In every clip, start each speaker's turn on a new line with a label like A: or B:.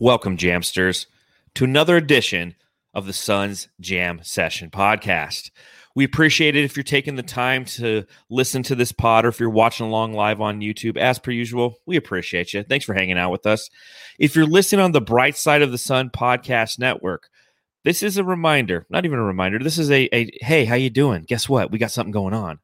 A: Welcome, Jamsters, to another edition of the Suns Jam Session podcast. We appreciate it if you're taking the time to listen to this pod or if you're watching along live on YouTube. As per usual, we appreciate you. Thanks for hanging out with us. If you're listening on the Bright Side of the Sun podcast network, this is a reminder, not even a reminder. This is a, a hey, how you doing? Guess what? We got something going on.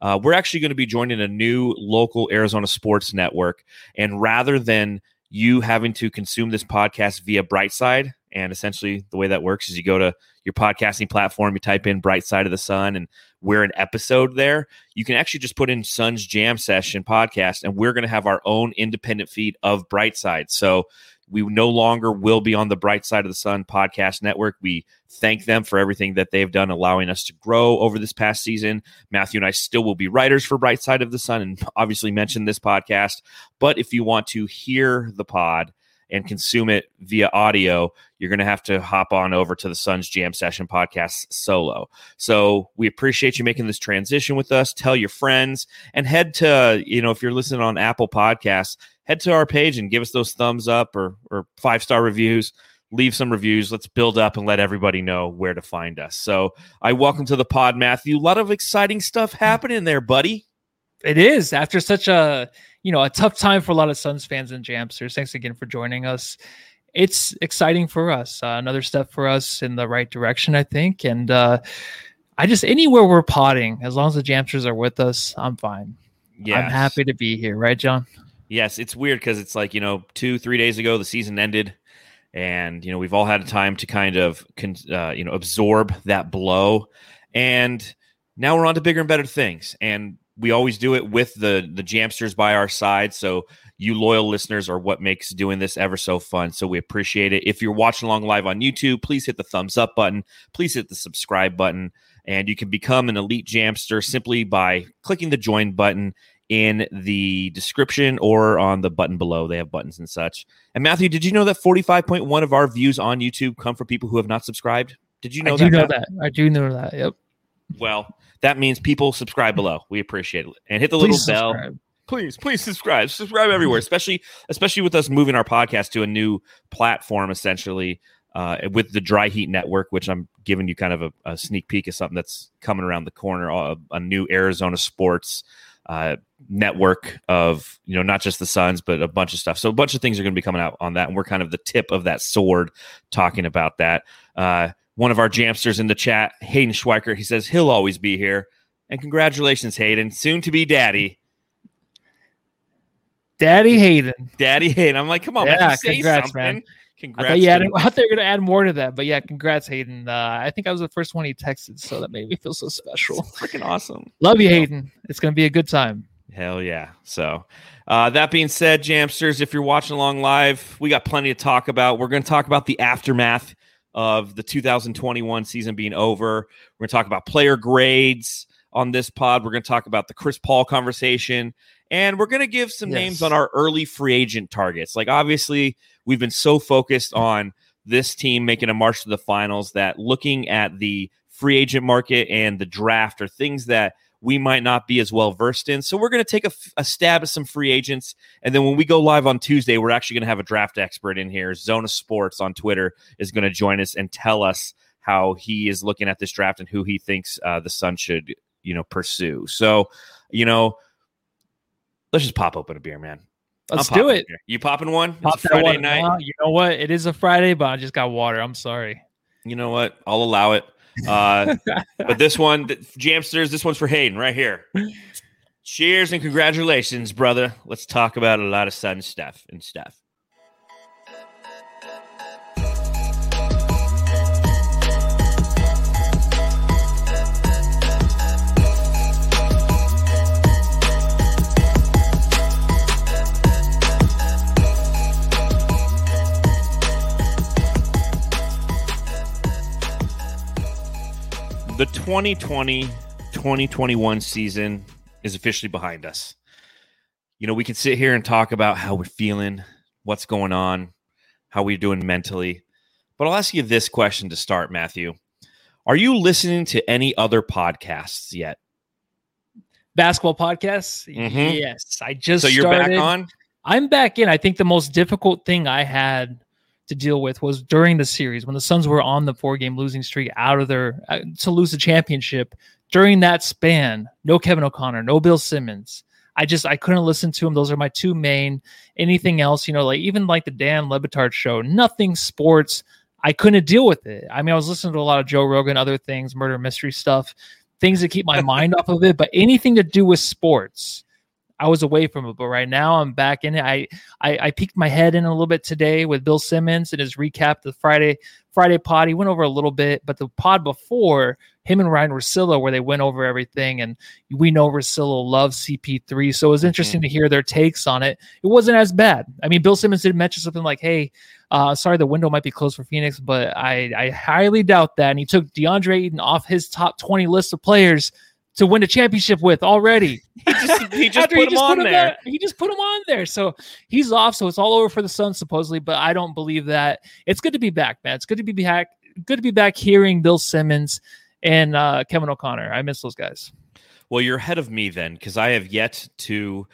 A: Uh, we're actually going to be joining a new local Arizona sports network. And rather than you having to consume this podcast via Brightside. And essentially, the way that works is you go to your podcasting platform, you type in Bright Side of the Sun, and we're an episode there. You can actually just put in Sun's Jam Session podcast, and we're going to have our own independent feed of Brightside. So we no longer will be on the Bright Side of the Sun podcast network. We thank them for everything that they've done, allowing us to grow over this past season. Matthew and I still will be writers for Bright Side of the Sun and obviously mention this podcast. But if you want to hear the pod, and consume it via audio, you're going to have to hop on over to the Suns Jam Session podcast solo. So we appreciate you making this transition with us. Tell your friends and head to, you know, if you're listening on Apple Podcasts, head to our page and give us those thumbs up or, or five star reviews. Leave some reviews. Let's build up and let everybody know where to find us. So, I welcome to the pod, Matthew. A lot of exciting stuff happening there, buddy.
B: It is after such a you know a tough time for a lot of Suns fans and Jamsters. Thanks again for joining us. It's exciting for us. Uh, another step for us in the right direction, I think. And uh, I just anywhere we're potting, as long as the Jamsters are with us, I'm fine. Yeah, I'm happy to be here. Right, John?
A: Yes, it's weird because it's like you know, two three days ago the season ended, and you know we've all had time to kind of uh, you know absorb that blow, and now we're on to bigger and better things. And we always do it with the the jamsters by our side. So you loyal listeners are what makes doing this ever so fun. So we appreciate it. If you're watching along live on YouTube, please hit the thumbs up button. Please hit the subscribe button. And you can become an elite jamster simply by clicking the join button in the description or on the button below. They have buttons and such. And Matthew, did you know that 45.1 of our views on YouTube come from people who have not subscribed? Did you know
B: I
A: that?
B: I do know that. I do know that. Yep.
A: Well, that means people subscribe below. We appreciate it. And hit the please little subscribe. bell. Please, please subscribe. Subscribe everywhere, especially especially with us moving our podcast to a new platform essentially. Uh, with the Dry Heat Network, which I'm giving you kind of a, a sneak peek of something that's coming around the corner, a, uh, a new Arizona sports uh, network of you know not just the Suns, but a bunch of stuff. So a bunch of things are going to be coming out on that, and we're kind of the tip of that sword talking about that. Uh, one of our jamsters in the chat, Hayden Schweiker. He says he'll always be here. And congratulations, Hayden, soon to be daddy.
B: Daddy Hayden.
A: Daddy Hayden. I'm like, come on, yeah, man, congrats, something. man.
B: Congrats. I thought, yeah, I thought they were going to add more to that, but yeah, congrats, Hayden. Uh, I think I was the first one he texted, so that made me feel so special.
A: Freaking awesome.
B: Love you, Hayden. It's going to be a good time.
A: Hell yeah. So, uh, that being said, Jamsters, if you're watching along live, we got plenty to talk about. We're going to talk about the aftermath of the 2021 season being over. We're going to talk about player grades on this pod. We're going to talk about the Chris Paul conversation. And we're going to give some yes. names on our early free agent targets. Like, obviously, we've been so focused on this team making a march to the finals that looking at the free agent market and the draft are things that we might not be as well versed in. So we're going to take a, a, stab at some free agents. And then when we go live on Tuesday, we're actually going to have a draft expert in here. Zona Sports on Twitter is going to join us and tell us how he is looking at this draft and who he thinks uh, the Sun should, you know, pursue. So, you know, let's just pop open a beer, man.
B: Let's do it.
A: You popping one? Pop Friday one. night.
B: You know what? It is a Friday, but I just got water. I'm sorry.
A: You know what? I'll allow it. Uh, but this one, Jamsters, this one's for Hayden right here. Cheers and congratulations, brother. Let's talk about a lot of sun stuff and stuff. The 2020 2021 season is officially behind us. You know, we can sit here and talk about how we're feeling, what's going on, how we're doing mentally. But I'll ask you this question to start, Matthew. Are you listening to any other podcasts yet?
B: Basketball podcasts? Mm-hmm. Yes. I just
A: So you're
B: started.
A: back on?
B: I'm back in. I think the most difficult thing I had to deal with was during the series when the Suns were on the four game losing streak out of their uh, to lose the championship. During that span, no Kevin O'Connor, no Bill Simmons. I just I couldn't listen to them. Those are my two main. Anything else, you know, like even like the Dan Le Batard show, nothing sports. I couldn't deal with it. I mean, I was listening to a lot of Joe Rogan, other things, murder mystery stuff, things that keep my mind off of it. But anything to do with sports, I was away from it, but right now I'm back in it. I, I I peeked my head in a little bit today with Bill Simmons and his recap the Friday Friday pod. He went over a little bit, but the pod before him and Ryan Russillo, where they went over everything, and we know Russillo loves CP3, so it was interesting mm-hmm. to hear their takes on it. It wasn't as bad. I mean, Bill Simmons did mention something like, "Hey, uh, sorry, the window might be closed for Phoenix, but I I highly doubt that." And he took DeAndre Ayton off his top 20 list of players to win a championship with already.
A: He just, he just put he him just on put there.
B: He just put him on there. So he's off. So it's all over for the Suns supposedly, but I don't believe that. It's good to be back, man. It's good to be back. Good to be back hearing Bill Simmons and uh, Kevin O'Connor. I miss those guys.
A: Well, you're ahead of me then, because I have yet to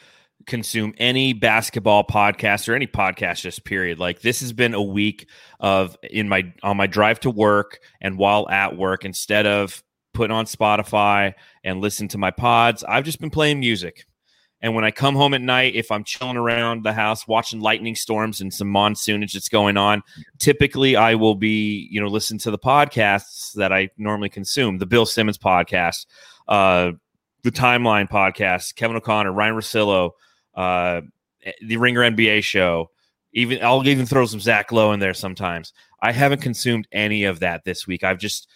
A: consume any basketball podcast or any podcast just period like this has been a week of in my on my drive to work and while at work instead of putting on Spotify and listen to my pods. I've just been playing music. And when I come home at night, if I'm chilling around the house watching lightning storms and some monsoonage that's going on, typically I will be, you know, listen to the podcasts that I normally consume. The Bill Simmons podcast, uh, the Timeline podcast, Kevin O'Connor, Ryan Russillo, uh, the Ringer NBA show. Even I'll even throw some Zach Lowe in there sometimes. I haven't consumed any of that this week. I've just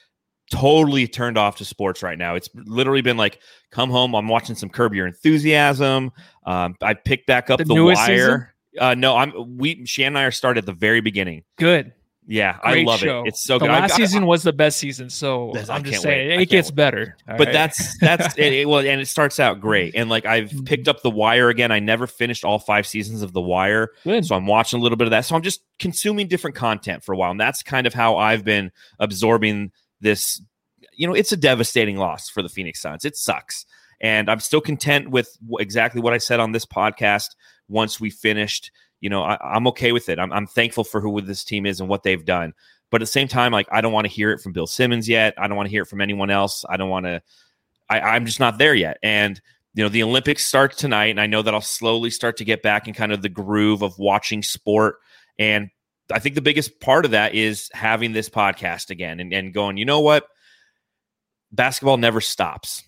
A: totally turned off to sports right now. It's literally been like, come home. I'm watching some Curb Your Enthusiasm. Um, I picked back up The, the Wire. Uh, no, I'm we Shan and I are started at the very beginning.
B: Good.
A: Yeah, Great I love show. it. It's so
B: the
A: good.
B: Last season was the best season, so I'm just saying it gets wait. better.
A: All but right. that's that's it, it, Well, and it starts out great. And like I've picked up The Wire again. I never finished all five seasons of The Wire, good. so I'm watching a little bit of that. So I'm just consuming different content for a while, and that's kind of how I've been absorbing this you know it's a devastating loss for the Phoenix Suns. It sucks, and I'm still content with exactly what I said on this podcast. Once we finished, you know, I, am okay with it. I'm, I'm thankful for who this team is and what they've done. But at the same time, like I don't want to hear it from Bill Simmons yet. I don't want to hear it from anyone else. I don't want to. I, I'm just not there yet, and you know the olympics start tonight and i know that i'll slowly start to get back in kind of the groove of watching sport and i think the biggest part of that is having this podcast again and, and going you know what basketball never stops.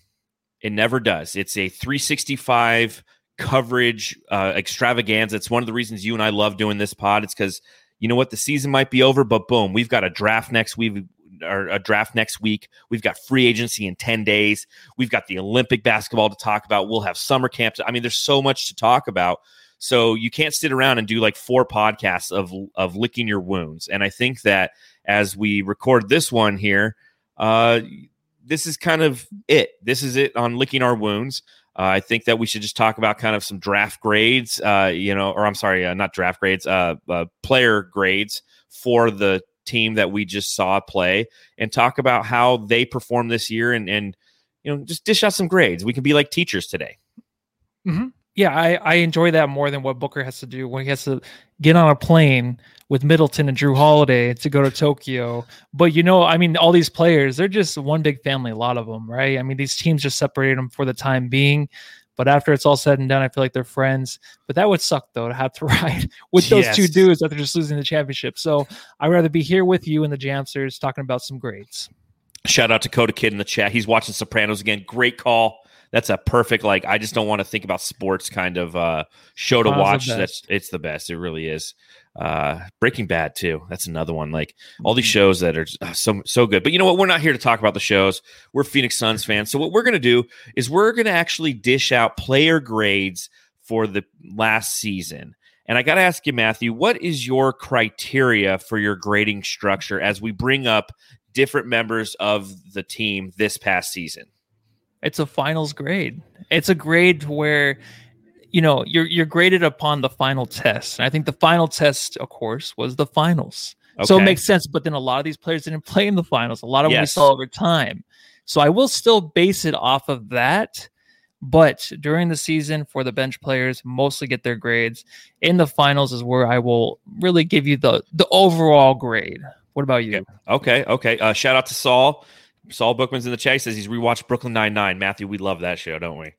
A: It never does. It's a 365 coverage uh, extravaganza. It's one of the reasons you and I love doing this pod. It's because you know what, the season might be over, but boom, we've got a draft next week. Or a draft next week. We've got free agency in 10 days. We've got the Olympic basketball to talk about. We'll have summer camps. I mean, there's so much to talk about. So you can't sit around and do like four podcasts of of licking your wounds. And I think that as we record this one here, uh, this is kind of it. This is it on licking our wounds. Uh, I think that we should just talk about kind of some draft grades, uh, you know, or I'm sorry, uh, not draft grades, uh, uh, player grades for the team that we just saw play, and talk about how they performed this year, and and you know, just dish out some grades. We can be like teachers today.
B: Mm-hmm yeah, I, I enjoy that more than what Booker has to do when he has to get on a plane with Middleton and Jrue Holiday to go to Tokyo. But you know, I mean, all these players, they're just one big family, a lot of them, right? I mean, these teams just separate them for the time being. But after it's all said and done, I feel like they're friends. But that would suck though to have to ride with those yes. two dudes after just losing the championship. So I'd rather be here with you and the Jamsters talking about some grades.
A: Shout out to Coda Kid in the chat. He's watching Sopranos again. Great call that's a perfect like I just don't want to think about sports kind of uh show to watch. That's it's the best. It really is. Uh Breaking Bad too. That's another one. Like all these mm-hmm. shows that are uh, so so good. But you know what? We're not here to talk about the shows. We're Phoenix Suns fans. So what we're gonna do is we're gonna actually dish out player grades for the last season. And I got to ask you, Matthew, what is your criteria for your grading structure as we bring up different members of the team this past season?
B: It's a finals grade. It's a grade where you know you're you're graded upon the final test. And I think the final test, of course, was the finals. Okay. So it makes sense. But then a lot of these players didn't play in the finals. A lot of yes. them we saw over time. So I will still base it off of that. But during the season, for the bench players, mostly get their grades. In the finals is where I will really give you the the overall grade. What about you?
A: Okay, okay. Uh, shout out to Saul. Saul Bookman's in the chat. He says he's rewatched Brooklyn Nine Nine. Matthew, we love that show, don't we?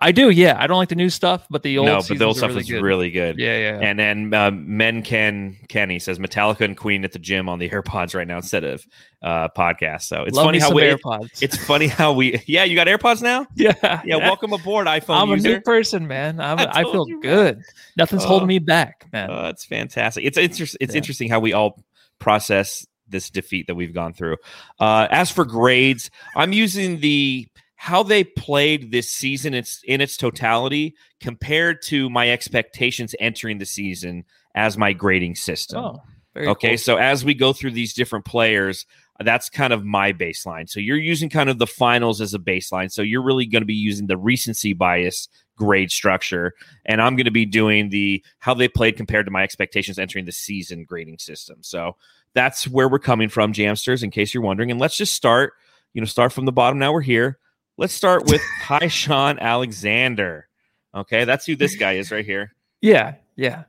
B: I do, yeah. I don't like the new stuff, but the old
A: no, but the old stuff
B: really
A: is
B: good.
A: really good.
B: yeah, yeah.
A: And then uh, Men Ken Kenny says Metallica and Queen at the gym on the AirPods right now instead of uh, podcast. So it's
B: Love
A: funny how we,
B: AirPods.
A: it's funny how we yeah you got AirPods now
B: yeah,
A: yeah, welcome aboard iPhone
B: I'm a new person, man. I'm,
A: I
B: I, feel
A: you,
B: good. Nothing's
A: Oh.
B: holding me back, man.
A: Oh, that's fantastic. It's it's it's
B: Yeah.
A: interesting how we all process this defeat that we've gone through. Uh, as for grades, I'm using the how they played this season it's in its totality compared to my expectations entering the season as my grading system.
B: oh,
A: Okay,
B: cool.
A: so as we go through these different players, that's kind of my baseline. So you're using kind of the finals as a baseline. So you're really going to be using the recency bias grade structure, and I'm going to be doing the how they played compared to my expectations entering the season grading system. So that's where we're coming from, Jamsters. In case you're wondering, and let's just start. You know, start from the bottom. Now we're here. Let's start with Hi, Ty-Shon Alexander. Okay, that's who this guy is right here.
B: Yeah, yeah.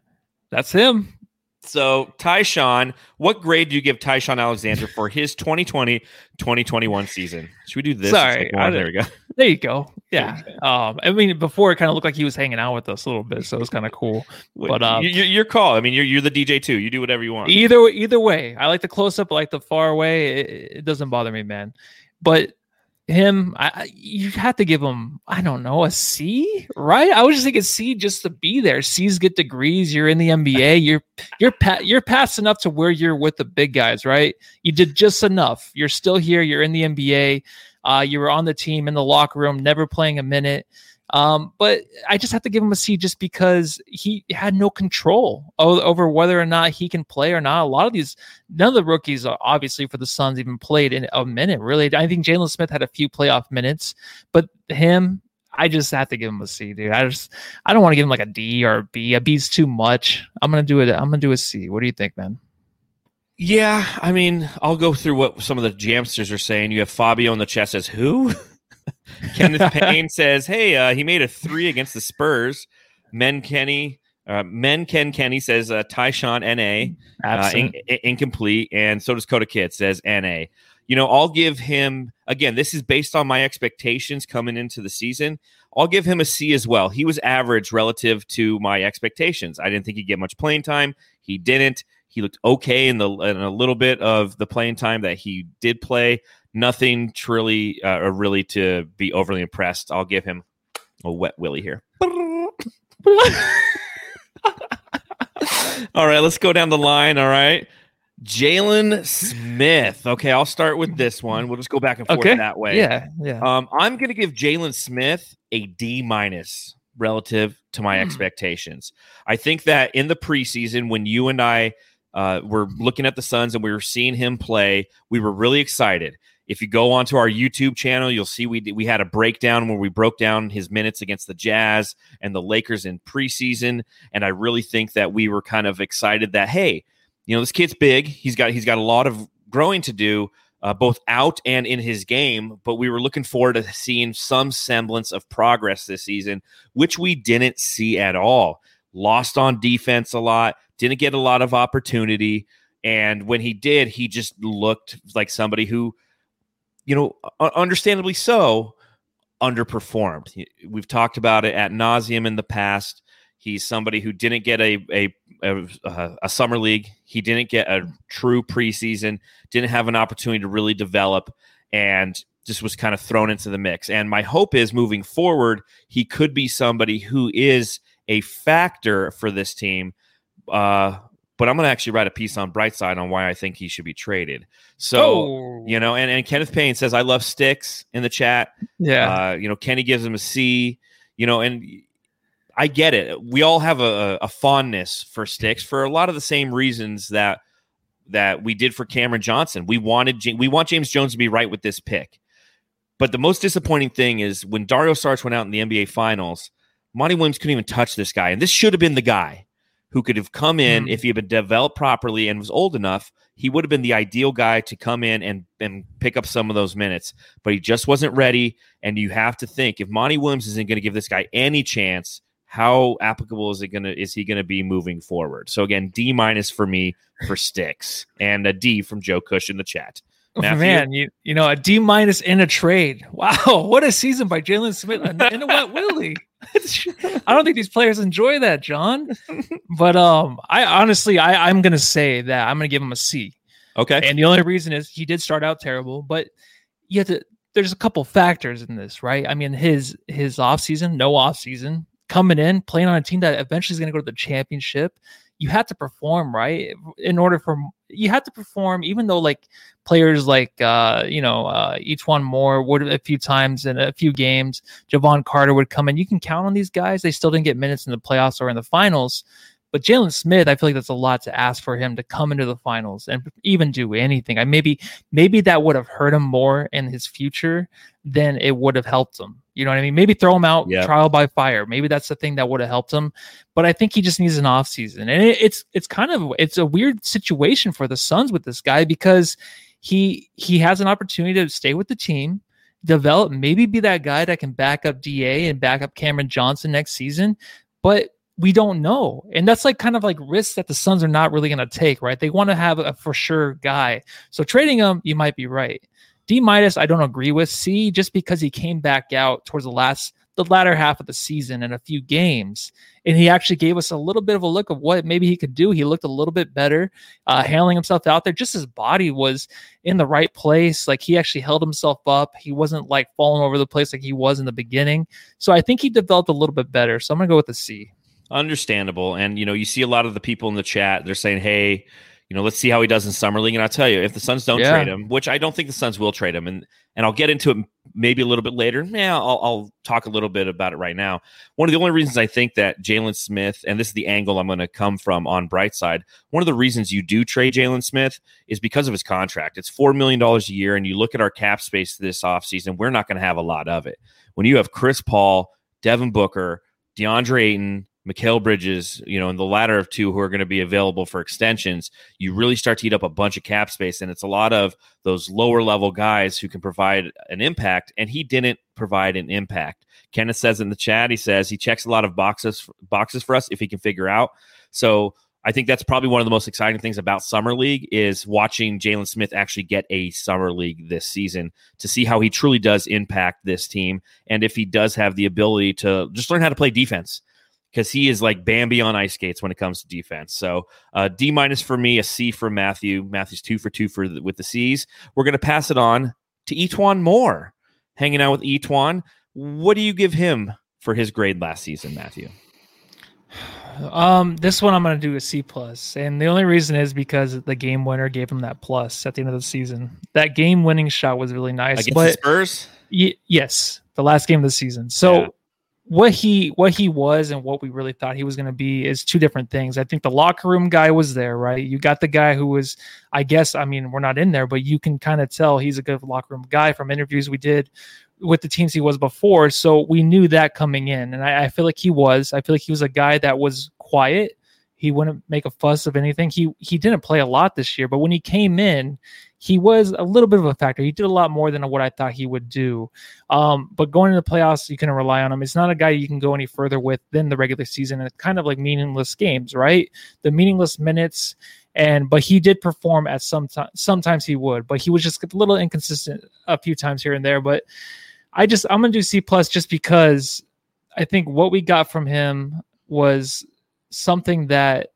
B: That's him.
A: So, Ty-Shon, what grade do you give Ty-Shon Alexander for his 2020 2021 season? Should we do this?
B: Sorry,
A: one.
B: I
A: there we go.
B: There you go. Yeah. Um, I mean, before it kind of looked like he was hanging out with us a little bit, so it was kind of cool. But, um,
A: you, you, your call. I mean, you're, you're the DJ too. You do whatever you want.
B: Either either way, I like the close up, I like the far away. It, it doesn't bother me, man. But him, I, you have to give him, I don't know, a C, right? I was just thinking C just to be there. C's get degrees. You're in the NBA. You're you're pa- you're past enough to where you're with the big guys, right? You did just enough. You're still here. You're in the NBA. Uh, you were on the team in the locker room, never playing a minute. Um, but I just have to give him a C just because he had no control over whether or not he can play or not. A lot of these, none of the rookies, are obviously for the Suns, even played in a minute. Really, I think Jalen Smith had a few playoff minutes, but him, I just have to give him a C, dude. I just, I don't want to give him like a D or a B. A B's too much. I'm gonna do it. I'm gonna do a C. What do you think, man?
A: Yeah, I mean, I'll go through what some of the Jamsters are saying. You have Fabio in the chat says, Who? Kenneth Payne says, Hey, uh, he made a three against the Spurs. Men Kenny, uh, Men Ken Kenny says, uh, Ty-Shon NA. uh, in- in- incomplete, and so does Coda Kid says NA. You know, I'll give him again. This is based on my expectations coming into the season. I'll give him a C as well. He was average relative to my expectations. I didn't think he'd get much playing time. He didn't. He looked okay in the in a little bit of the playing time that he did play. Nothing truly uh, or really to be overly impressed. I'll give him a wet willy here. All right, let's go down the line. All right. Jalen Smith. Okay, I'll start with this one. We'll just go back and forth
B: Okay.
A: that way.
B: yeah, yeah.
A: Um, I'm going to give Jalen Smith a D minus relative to my
B: Hmm.
A: expectations. I think that in the preseason, when you and I uh, were looking at the Suns and we were seeing him play, we were really excited. If you go onto our YouTube channel, you'll see we we had a breakdown where we broke down his minutes against the Jazz and the Lakers in preseason, and I really think that we were kind of excited that hey, you know, this kid's big. He's got he's got a lot of growing to do, uh, both out and in his game. But we were looking forward to seeing some semblance of progress this season, which we didn't see at all. Lost on defense a lot, didn't get a lot of opportunity, and when he did, he just looked like somebody who, you know, understandably so, underperformed. We've talked about it at nauseum in the past. He's somebody who didn't get a a, a a summer league. He didn't get a true preseason. Didn't have an opportunity to really develop, and just was kind of thrown into the mix. And my hope is moving forward, he could be somebody who is a factor for this team. Uh, but I'm going to actually write a piece on Brightside on why I think he should be traded. So
B: oh,
A: you know, and, and Kenneth Payne says I love sticks in the chat.
B: yeah.
A: Uh, you know, Kenny gives him a C. You know, and I get it. We all have a, a fondness for sticks for a lot of the same reasons that that we did for Cameron Johnson. We wanted we want James Jones to be right with this pick. But the most disappointing thing is when Dario Saric went out in the NBA Finals, Monty Williams couldn't even touch this guy, and this should have been the guy. Who could have come in
B: Mhm.
A: if he had been developed properly and was old enough. He would have been the ideal guy to come in and and pick up some of those minutes, but he just wasn't ready. And you have to think if Monty Williams isn't going to give this guy any chance, how applicable is it going to is he going to be moving forward? So again, D minus for me for sticks, and a D from Joe Cush in the chat. Matthew?
B: Man, you you know a D minus in a trade. Wow, what a season by Jalen Smith and, and a wet Willie. I don't think these players enjoy that, John. But um, I honestly, I I'm gonna say that I'm gonna give him a C.
A: Okay,
B: And the only reason is he did start out terrible, but you have to there's a couple factors in this, right? I mean, his his off season, no off season, coming in, playing on a team that eventually is going to go to the championship. You have to perform, right? In order for you had to perform, even though like players like uh, you know, uh E'Twaun Moore would a few times in a few games, Jevon Carter would come in. You can count on these guys. They still didn't get minutes in the playoffs or in the finals. But Jalen Smith, I feel like that's a lot to ask for him to come into the finals and even do anything. I maybe maybe that would have hurt him more in his future than it would have helped him. You know what I mean? Maybe throw him out
A: Yeah.
B: trial by fire. Maybe that's the thing that would have helped him. But I think he just needs an off season, and it, it's it's kind of it's a weird situation for the Suns with this guy because he he has an opportunity to stay with the team, develop, maybe be that guy that can back up Da and back up Cameron Johnson next season, but we don't know. And that's like kind of like risks that the Suns are not really going to take, right? They want to have a for sure guy. So trading him, you might be right. D minus, I don't agree with. C, just because he came back out towards the last, the latter half of the season in a few games, and he actually gave us a little bit of a look of what maybe he could do. He looked a little bit better, uh, handling himself out there. Just his body was in the right place. Like he actually held himself up. He wasn't like falling over the place like he was in the beginning. So I think he developed a little bit better. So I'm gonna go with a C.
A: understandable. And you know, you see a lot of the people in the chat. They're saying, "Hey, you know, let's see how he does in summer league." And I'll tell you, if the Suns don't
B: Yeah.
A: trade him, which I don't think the Suns will trade him, and and I'll get into it maybe a little bit later. Yeah, I'll, I'll talk a little bit about it right now. One of the only reasons I think that Jalen Smith, and this is the angle I'm going to come from on Brightside, one of the reasons you do trade Jalen Smith is because of his contract. It's $4 million a year, and you look at our cap space this offseason, we're not going to have a lot of it. When you have Chris Paul, Devin Booker, DeAndre Ayton, Mikal Bridges, you know, and the latter of two who are going to be available for extensions, you really start to eat up a bunch of cap space. And it's a lot of those lower level guys who can provide an impact. And he didn't provide an impact. Kenneth says in the chat, he says he checks a lot of boxes boxes for us if he can figure out. So I think that's probably one of the most exciting things about summer league is watching Jalen Smith actually get a summer league this season to see how he truly does impact this team and if he does have the ability to just learn how to play defense because he is like Bambi on ice skates when it comes to defense. So uh, D minus for me, a C for Matthew. Matthew's two for two for the, with the C's. We're going to pass it on to E'Twaun Moore, hanging out with E'Twaun. What do you give him for his grade last season, Matthew?
B: Um, this one I'm gonna do a C plus, and the only reason is because the game winner gave him that plus at the end of the season. That game winning shot was really nice,
A: Against
B: but
A: the Spurs?
B: y- yes, the last game of the season. So
A: Yeah.
B: What he what he was and what we really thought he was going to be is two different things. I think the locker room guy was there, right? You got the guy who was, I guess, I mean, we're not in there, but you can kind of tell he's a good locker room guy from interviews we did with the teams he was before. So we knew that coming in, and I, I feel like he was. I feel like he was a guy that was quiet. He wouldn't make a fuss of anything. He he didn't play a lot this year, but when he came in, he was a little bit of a factor. He did a lot more than what I thought he would do. Um, but going into the playoffs, you can rely on him. It's not a guy you can go any further with than the regular season. And it's kind of like meaningless games, right? The meaningless minutes. And but he did perform at some time. Sometimes he would, but he was just a little inconsistent a few times here and there. But I just I'm gonna do C plus just because I think what we got from him was something that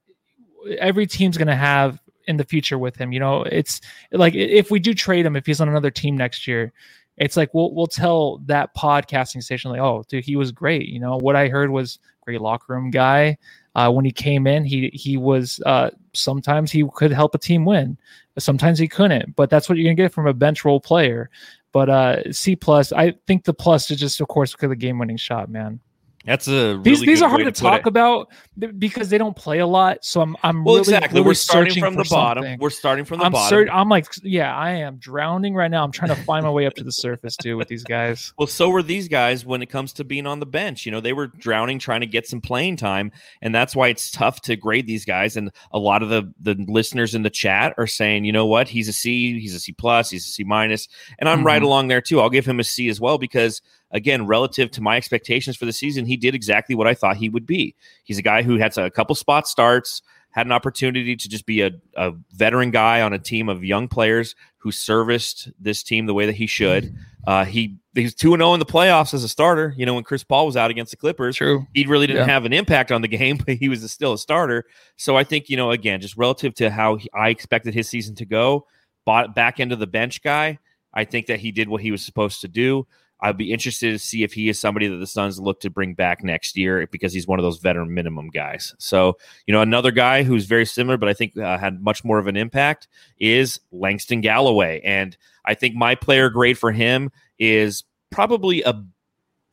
B: every team's gonna have in the future with him. You know, it's like if we do trade him, if he's on another team next year, it's like we'll we'll tell that podcasting station like, oh, dude, he was great. You know, what I heard was great locker room guy. Uh, when he came in, he he was uh, sometimes he could help a team win, sometimes he couldn't. But that's what you're gonna get from a bench role player. But uh, C plus, I think the plus is just of course because of the game winning shot, man.
A: That's a really
B: these these are hard to,
A: to
B: talk
A: it.
B: about because they don't play a lot. So I'm I'm
A: Well,
B: really,
A: exactly.
B: really
A: We're starting from the bottom.
B: something.
A: We're starting from the
B: I'm
A: bottom.
B: cert- I'm like yeah, I am drowning right now. I'm trying to find my way up to the surface too with these guys.
A: Well, so were these guys when it comes to being on the bench. You know, they were drowning trying to get some playing time, and that's why it's tough to grade these guys. And a lot of the the listeners in the chat are saying, you know what, he's a C, he's a C plus, he's a C minus, and I'm right
B: Mhm.
A: along there too. I'll give him a C as well because again, relative to my expectations for the season, he did exactly what I thought he would be. He's a guy who had a couple spot starts. Had an opportunity to just be a, a veteran guy on a team of young players who serviced this team the way that he should. Uh, he he's two and zero in the playoffs as a starter. You know, when Chris Paul was out against the Clippers,
B: True.
A: he really didn't
B: Yeah.
A: have an impact on the game, but he was still a starter. So I think you know, again, just relative to how he, I expected his season to go, bought back into the bench guy. I think that he did what he was supposed to do. I'd be interested to see if he is somebody that the Suns look to bring back next year because he's one of those veteran minimum guys. So, you know, another guy who's very similar, but I think uh, had much more of an impact is Langston Galloway. And I think my player grade for him is probably a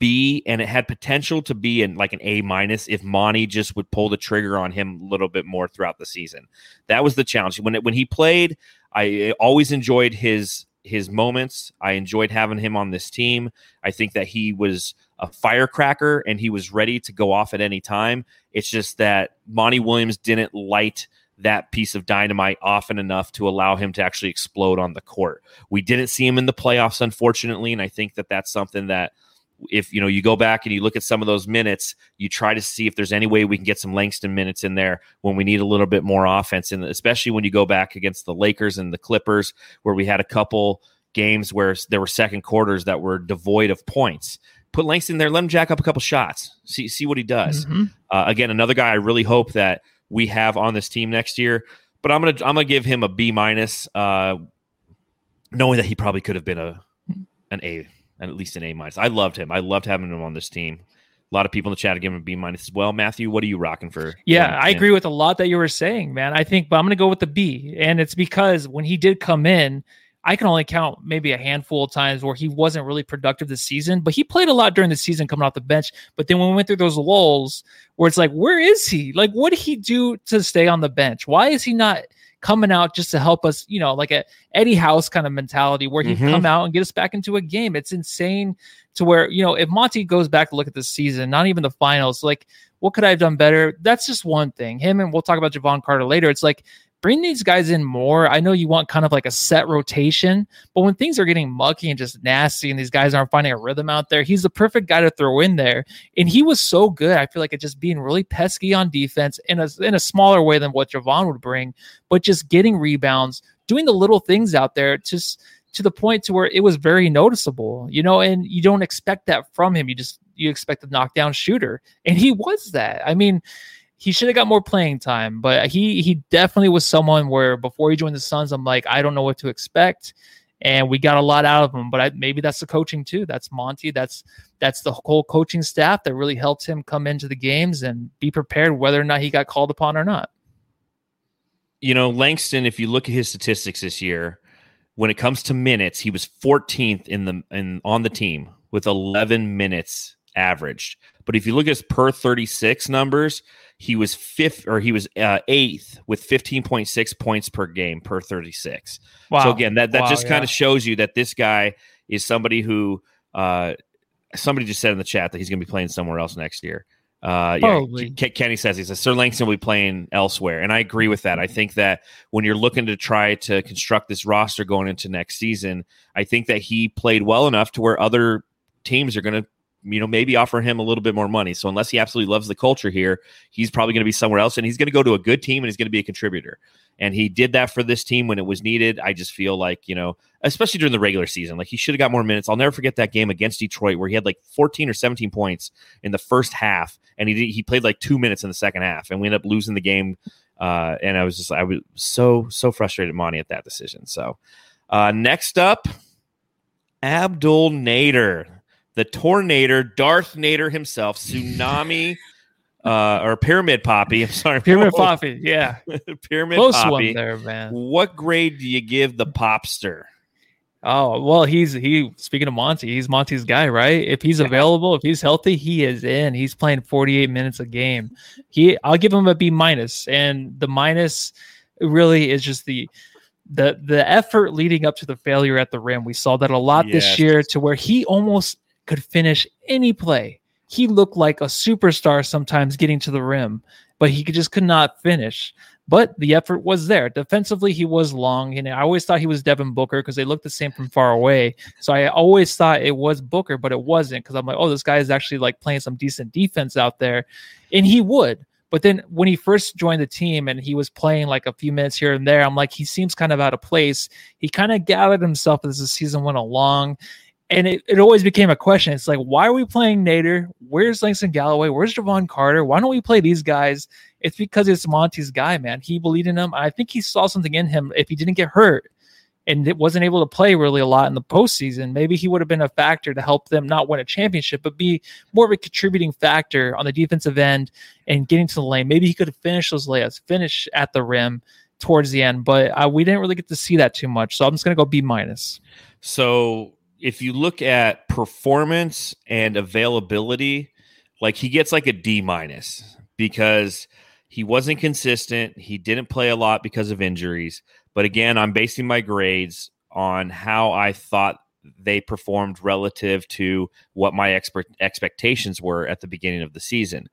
A: B, and it had potential to be in like an A minus if Monty just would pull the trigger on him a little bit more throughout the season. That was the challenge. When it, when he played, I always enjoyed his his moments. I enjoyed having him on this team. I think that he was a firecracker and he was ready to go off at any time. It's just that Monty Williams didn't light that piece of dynamite often enough to allow him to actually explode on the court. We didn't see him in the playoffs, unfortunately, and I think that that's something that if you know you go back and you look at some of those minutes, you try to see if there's any way we can get some Langston minutes in there when we need a little bit more offense, and especially when you go back against the Lakers and the Clippers, where we had a couple games where there were second quarters that were devoid of points. Put Langston there, let him jack up a couple shots, see see what he does.
B: Mhm.
A: Uh, again, another guy I really hope that we have on this team next year. But I'm gonna I'm gonna give him a B minus, uh, knowing that he probably could have been a an A, at least an A minus. I loved him. I loved having him on this team. A lot of people in the chat are giving him a B minus as well. Matthew, what are you rocking for?
B: Yeah, I agree with a lot that you were saying, man. I think, but I'm going to go with the B. And it's because when he did come in, I can only count maybe a handful of times where he wasn't really productive this season, but he played a lot during the season coming off the bench. But then when we went through those lulls where it's like, where is he? Like, what did he do to stay on the bench? Why is he not coming out just to help us, you know, like a Eddie House kind of mentality where he'd
A: Mhm.
B: come out and get us back into a game? It's insane to where, you know, if Monty goes back to look at the season, not even the finals, like, what could I have done better? That's just one thing. Him and we'll talk about Jevon Carter later. It's like bring these guys in more. I know you want kind of like a set rotation, but when things are getting mucky and just nasty and these guys aren't finding a rhythm out there, he's the perfect guy to throw in there. And he was so good. I feel like it just being really pesky on defense in a in a smaller way than what Jevon would bring, but just getting rebounds, doing the little things out there, just to the point to where it was very noticeable, you know, and you don't expect that from him. You just you expect a knockdown shooter. And he was that. I mean, he should have got more playing time, but he he definitely was someone where before he joined the Suns, I'm like, I don't know what to expect. And we got a lot out of him, but I, maybe that's the coaching too. That's Monty. That's that's the whole coaching staff that really helped him come into the games and be prepared, whether or not he got called upon or not.
A: you know, Langston, if you look at his statistics this year, when it comes to minutes, he was 14th in the in on the team with 11 minutes averaged. But if you look at his per 36 numbers, he was fifth or he was uh, eighth with 15.6 points per game per 36.
B: Wow.
A: So again, that that
B: Wow,
A: just kind of shows you that this guy is somebody who uh, somebody just said in the chat that he's going to be playing somewhere else next year. Uh, yeah,
B: Probably.
A: Ke- Kenny says he says Sir Langston will be playing elsewhere, and I agree with that. I think that when you're looking to try to construct this roster going into next season, I think that he played well enough to where other teams are going to, you know, maybe offer him a little bit more money. So unless he absolutely loves the culture here, he's probably going to be somewhere else, and he's going to go to a good team, and he's going to be a contributor. And he did that for this team when it was needed. I just feel like, you know, especially during the regular season, like he should have got more minutes. I'll never forget that game against Detroit where he had like 14 or 17 points in the first half, and he did, he played like two minutes in the second half, and we ended up losing the game. Uh, and I was just I was so so frustrated, Monty, at that decision. So uh, next up, Abdel Nader, the Tornator, Darth Nader himself, tsunami. Uh, or pyramid poppy. I'm sorry,
B: Pyramid Poppy. Yeah.
A: pyramid
B: Close
A: poppy.
B: one there, man.
A: What grade do you give the popster?
B: Oh well, he's he. Speaking of Monty, he's Monty's guy, right? If he's available, if he's healthy, he is in. He's playing 48 minutes a game. He, I'll give him a B minus, and the minus really is just the the the effort leading up to the failure at the rim. We saw that a lot yes. this year, to where he almost could finish any play. He looked like a superstar sometimes getting to the rim, but he just could not finish but the effort was there. Defensively, he was long, and I always thought he was Devin Booker because they looked the same from far away. So I always thought it was Booker, but it wasn't because I'm like, oh, this guy is actually like playing some decent defense out there, and he would. But then when he first joined the team and he was playing like a few minutes here and there, I'm like, he seems kind of out of place. He kind of gathered himself as the season went along. And it, it always became a question. It's like, why are we playing Nader? Where's Langston Galloway? Where's Jevon Carter? Why don't we play these guys? It's because it's Monty's guy, man. He believed in him. I think he saw something in him. If he didn't get hurt and it wasn't able to play really a lot in the postseason, maybe he would have been a factor to help them not win a championship, but be more of a contributing factor on the defensive end and getting to the lane. Maybe he could have finished those layups, finish at the rim towards the end, but uh, we didn't really get to see that too much. So I'm just going to go B minus.
A: So if you look at performance and availability, like he gets like a D minus because he wasn't consistent. He didn't play a lot because of injuries. But again, I'm basing my grades on how I thought they performed relative to what my expert expectations were at the beginning of the season.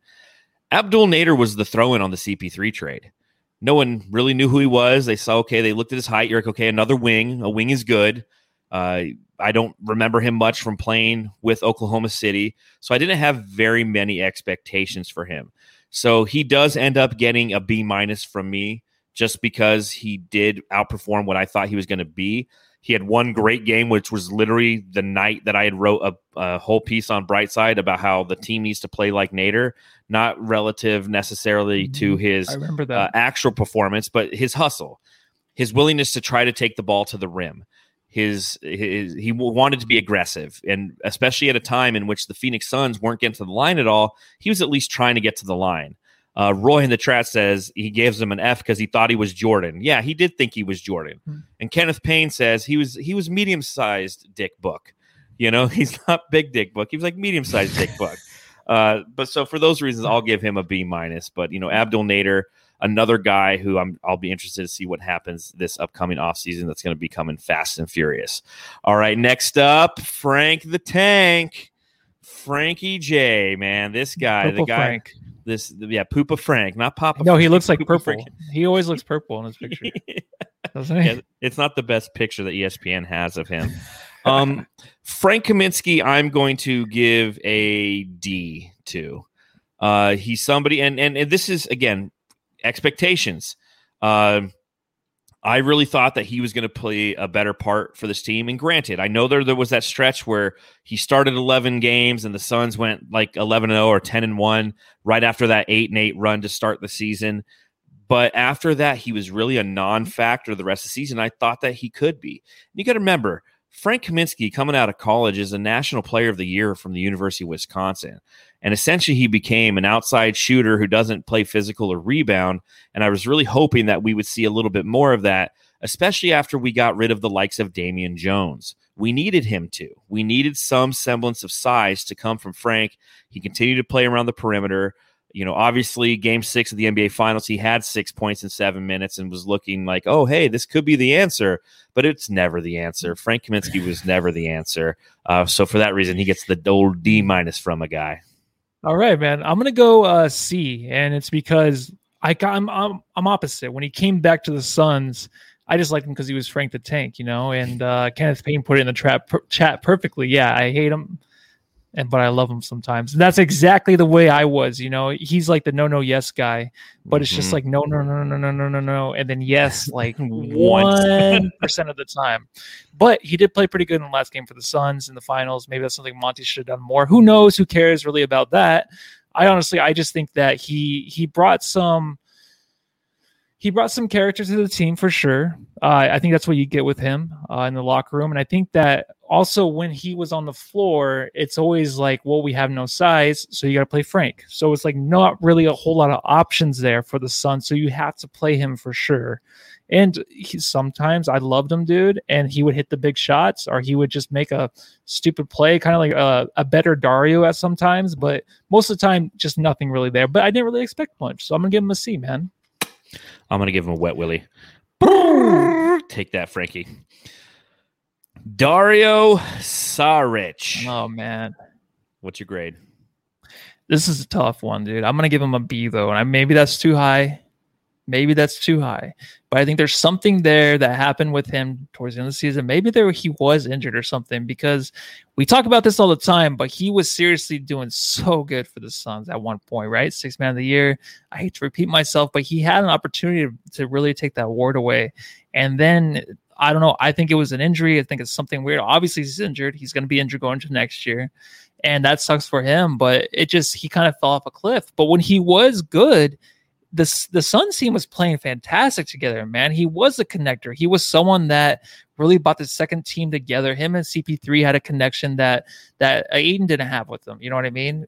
A: Abdel Nader was the throw in on the CP3 trade. No one really knew who he was. They saw, okay, they looked at his height. You're like, okay, another wing. A wing is good. Uh, I don't remember him much from playing with Oklahoma City. So I didn't have very many expectations for him. So he does end up getting a B minus from me just because he did outperform what I thought he was going to be. He had one great game, which was literally the night that I had wrote a, a, whole piece on Brightside about how the team needs to play like Nader, not relative necessarily mm-hmm. to his uh, actual performance, but his hustle, his willingness to try to take the ball to the rim his, his he wanted to be aggressive, and especially at a time in which the Phoenix Suns weren't getting to the line at all, he was at least trying to get to the line. Uh, Roy in the chat says he gives him an F because he thought he was Jordan. Yeah, he did think he was Jordan. Mm-hmm. And Kenneth Payne says he was he was medium sized Dick Book. You know, he's not big Dick Book. He was like medium sized Dick Book. Uh, but so for those reasons, I'll give him a B minus. But you know, Abdel Nader, another guy who I'm I'll be interested to see what happens this upcoming offseason that's going to be coming fast and furious. All right, next up, Frank the Tank. Frankie J, man, this guy, Purple the guy Frank. this yeah, Poopa Frank, not Papa.
B: No, he looks like purple. Frank. He always looks purple in his picture. Doesn't he? Yeah,
A: it's not the best picture that ESPN has of him. Um, Frank Kaminsky, I'm going to give a D to. Uh, he's somebody, and, and and this is again expectations. Uh, I really thought that he was going to play a better part for this team. And granted, I know there there was that stretch where he started 11 games and the Suns went like 11 0 or 10 and 1 right after that 8 and 8 run to start the season. But after that, he was really a non-factor the rest of the season. I thought that he could be. And you got to remember, Frank Kaminsky, coming out of college, is a National Player of the Year from the University of Wisconsin. And essentially, he became an outside shooter who doesn't play physical or rebound. And I was really hoping that we would see a little bit more of that, especially after we got rid of the likes of Damian Jones. We needed him to. We needed some semblance of size to come from Frank. He continued to play around the perimeter you know, obviously, game six of the NBA Finals, he had six points in seven minutes and was looking like, oh, hey, this could be the answer, but it's never the answer. Frank Kaminsky was never the answer. Uh, so for that reason, he gets the old D minus from a guy.
B: All right, man. I'm gonna go uh, C, and it's because I got, I'm, I'm I'm opposite. When he came back to the Suns, I just liked him because he was Frank the Tank, you know. And uh, Kenneth Payne put it in the trap per- chat perfectly. Yeah, I hate him and but I love him sometimes. And that's exactly the way I was, you know. He's like the no no yes guy, but it's just mm-hmm. like no no no no no no no no and then yes like one percent of the time. But he did play pretty good in the last game for the Suns in the finals. Maybe that's something Monty should have done more. Who knows? Who cares really about that? I honestly I just think that he he brought some he brought some character to the team for sure. Uh, I think that's what you get with him uh, in the locker room, and I think that also when he was on the floor, it's always like, well, we have no size, so you got to play Frank. So it's like not really a whole lot of options there for the Sun. so you have to play him for sure. And he, sometimes I loved him, dude, and he would hit the big shots, or he would just make a stupid play, kind of like a, a better Dario at sometimes. But most of the time, just nothing really there. But I didn't really expect much, so I'm gonna give him a C, man.
A: I'm gonna give him a wet willy. Take that, Frankie. Dario Saric.
B: Oh man,
A: what's your grade?
B: This is a tough one, dude. I'm gonna give him a B though, and I, maybe that's too high. Maybe that's too high, but I think there's something there that happened with him towards the end of the season. Maybe there he was injured or something because we talk about this all the time, but he was seriously doing so good for the Suns at one point, right? Six man of the year. I hate to repeat myself, but he had an opportunity to, really take that award away. And then I don't know. I think it was an injury. I think it's something weird. Obviously, he's injured. He's going to be injured going to next year. And that sucks for him, but it just, he kind of fell off a cliff. But when he was good, the the Suns team was playing fantastic together, man. He was a connector. He was someone that really brought the second team together. Him and CP3 had a connection that that Ayton didn't have with them. You know what I mean?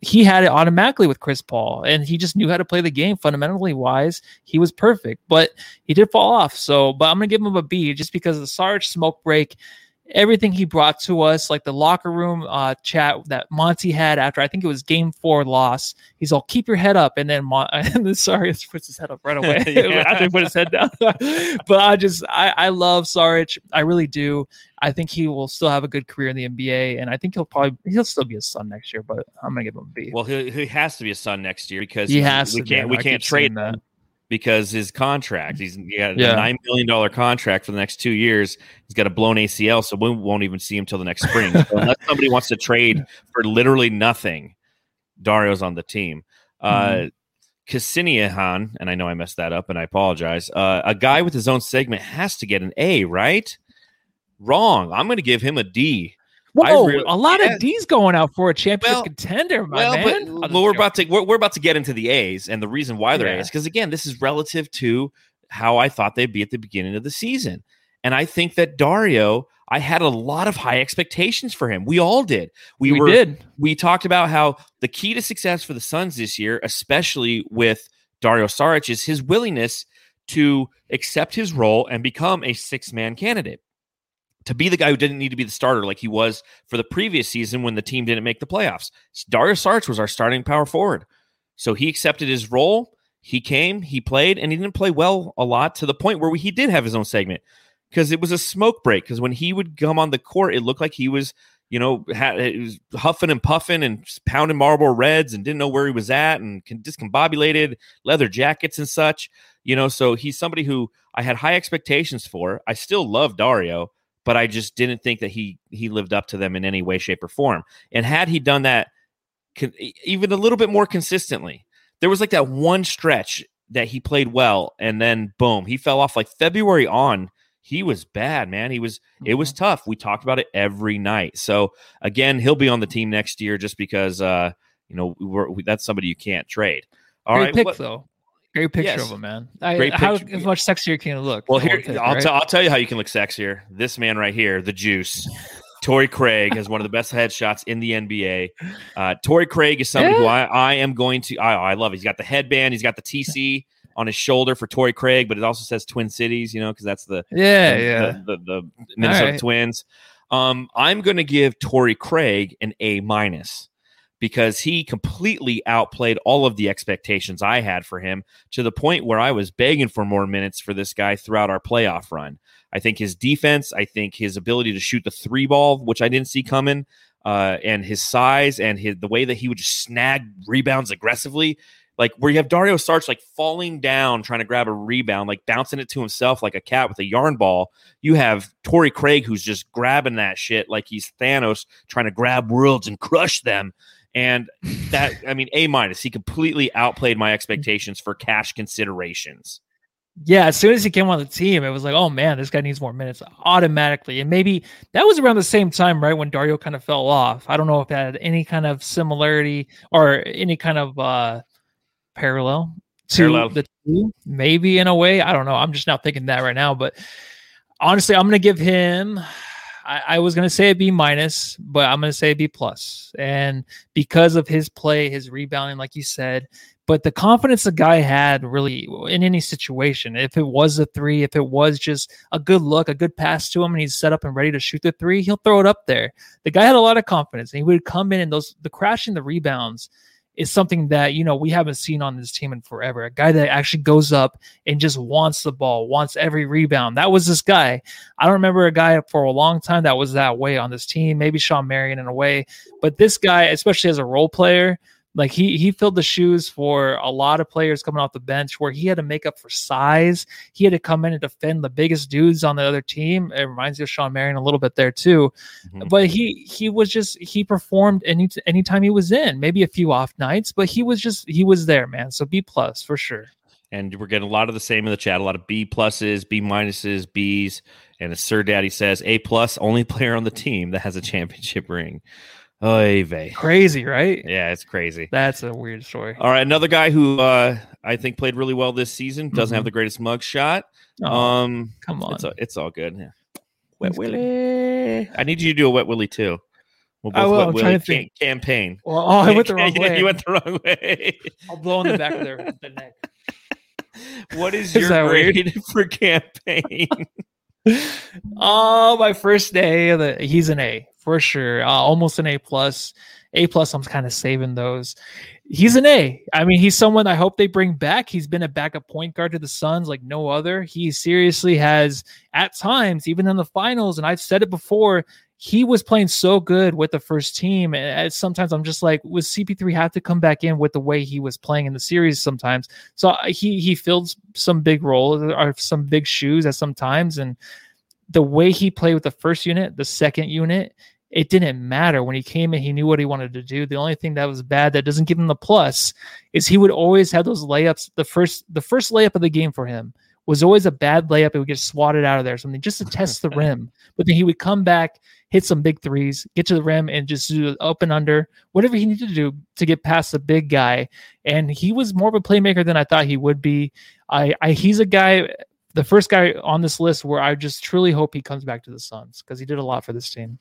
B: He had it automatically with Chris Paul, and he just knew how to play the game fundamentally wise. He was perfect, but he did fall off. So, but I'm gonna give him a B just because of the Sarge smoke break everything he brought to us, like the locker room uh, chat that Monty had after I think it was Game Four loss. He's all keep your head up, and then Mon- and then Saric puts his head up right away after he put his head down. but I just I, I love Saric, I really do. I think he will still have a good career in the NBA, and I think he'll probably he'll still be a Sun next year. But I'm gonna give him a B.
A: Well, he, he has to be a Sun next year because
B: he has to we.
A: Can't, we can't trade that because his contract, he's got yeah. a nine million dollar contract for the next two years. He's got a blown ACL, so we won't even see him till the next spring. so unless somebody wants to trade for literally nothing, Dario's on the team. Uh, mm-hmm. and I know I messed that up, and I apologize. Uh, a guy with his own segment has to get an A, right? Wrong. I'm going to give him a D.
B: Whoa, really, a lot yeah. of D's going out for a championship well, contender, my well, man.
A: Uh, but, well, we're about to we're, we're, about to get into the A's and the reason why they're yeah. A's because again, this is relative to how I thought they'd be at the beginning of the season, and I think that Dario, I had a lot of high expectations for him. We all did. We, we were did. We talked about how the key to success for the Suns this year, especially with Dario Saric, is his willingness to accept his role and become a six man candidate to be the guy who didn't need to be the starter like he was for the previous season when the team didn't make the playoffs. Dario Saric was our starting power forward. So he accepted his role. He came, he played, and he didn't play well a lot to the point where he did have his own segment because it was a smoke break. Because when he would come on the court, it looked like he was, you know, had, was huffing and puffing and pounding Marlboro Reds and didn't know where he was at and discombobulated leather jackets and such. You know, so he's somebody who I had high expectations for. I still love Dario, but I just didn't think that he he lived up to them in any way, shape, or form. And had he done that con- even a little bit more consistently, there was like that one stretch that he played well, and then boom, he fell off. Like February on, he was bad, man. He was it was mm-hmm. tough. We talked about it every night. So again, he'll be on the team next year just because uh, you know we, that's somebody you can't trade.
B: All Great right, pick what, though. Great picture yes. of him, man. I, Great how picture. much sexier can you look?
A: Well, here pick, I'll, right? t- I'll tell you how you can look sexier. This man right here, the juice. Torrey Craig has one of the best headshots in the NBA. Uh, Torrey Craig is somebody yeah. who I, I am going to. I, I love. It. He's got the headband. He's got the TC on his shoulder for Torrey Craig, but it also says Twin Cities. You know, because that's the
B: yeah
A: the,
B: yeah
A: the, the, the Minnesota right. Twins. Um, I'm going to give Torrey Craig an A minus because he completely outplayed all of the expectations I had for him to the point where I was begging for more minutes for this guy throughout our playoff run. I think his defense, I think his ability to shoot the three ball, which I didn't see coming, uh, and his size and his the way that he would just snag rebounds aggressively. Like where you have Dario Saric like falling down trying to grab a rebound, like bouncing it to himself like a cat with a yarn ball. You have Torrey Craig who's just grabbing that shit like he's Thanos trying to grab worlds and crush them. And that, I mean, A minus. He completely outplayed my expectations for cash considerations.
B: Yeah, as soon as he came on the team, it was like, oh man, this guy needs more minutes automatically. And maybe that was around the same time, right, when Dario kind of fell off. I don't know if that had any kind of similarity or any kind of uh parallel to
A: Parallel.
B: the two, maybe in a way. I don't know. I'm just not thinking that right now. But honestly, I'm gonna give him. I, I was gonna say a B minus, but I'm gonna say a B plus, and because of his play, his rebounding, like you said, but the confidence the guy had really in any situation, if it was a three, if it was just a good look, a good pass to him, and he's set up and ready to shoot the three, he'll throw it up there. The guy had a lot of confidence, and he would come in and those the crashing the rebounds is something that you know we haven't seen on this team in forever. A guy that actually goes up and just wants the ball, wants every rebound. That was this guy. I don't remember a guy for a long time that was that way on this team. Maybe Shawn Marion in a way, but this guy, especially as a role player, like he he filled the shoes for a lot of players coming off the bench where he had to make up for size. He had to come in and defend the biggest dudes on the other team. It reminds me of Shawn Marion a little bit there too.
A: Mhm.
B: But he he was just he performed any anytime he was in, maybe a few off nights, but he was just he was there, man. So B plus for sure.
A: and we're getting a lot of the same in the chat. A lot of B pluses, B minuses, Bs, and as Sir Daddy says, A plus, only player on the team that has a championship ring. Oy vey.
B: Crazy, right?
A: Yeah, it's crazy.
B: That's a weird story.
A: All right, another guy who uh, I think played really well this season doesn't have
B: Mhm.
A: the greatest mug shot.
B: Oh,
A: um,
B: come on.
A: it's all, it's all good. Yeah. Wet. Willie. I need you to do a wet Willie too. We'll
B: I will,
A: wet
B: I'm
A: Willie
B: trying to think.
A: Cam Payne.
B: well, oh, I went the wrong way.
A: You went the wrong way.
B: I'll blow in the back of their the neck.
A: what is
B: Is
A: your
B: that weird?
A: grade for Cam Payne?
B: Oh, my first day the he's an A for sure. Uh, almost an A plus. A plus. I'm kind of saving those. He's an A. I mean, he's someone I hope they bring back. He's been a backup point guard to the Suns like no other. He seriously has at times, even in the finals, and I've said it before. He was playing so good with the first team. And sometimes I'm just like, was CP3 have to come back in with the way he was playing in the series sometimes? So uh, he he filled some big roles or some big shoes at some times, and the way he played with the first unit, the second unit, it didn't matter. When he came in, he knew what he wanted to do. The only thing that was bad that doesn't give him the plus is he would always have those layups. The first the first layup of the game for him was always a bad layup. It would get swatted out of there, or something just to test the rim. But then he would come back, hit some big threes, get to the rim, and just do up and under, whatever he needed to do to get past the big guy. And he was more of a playmaker than I thought he would be. I, I he's a guy the first guy on this list where I just truly hope he comes back to the Suns because he did a lot for this team.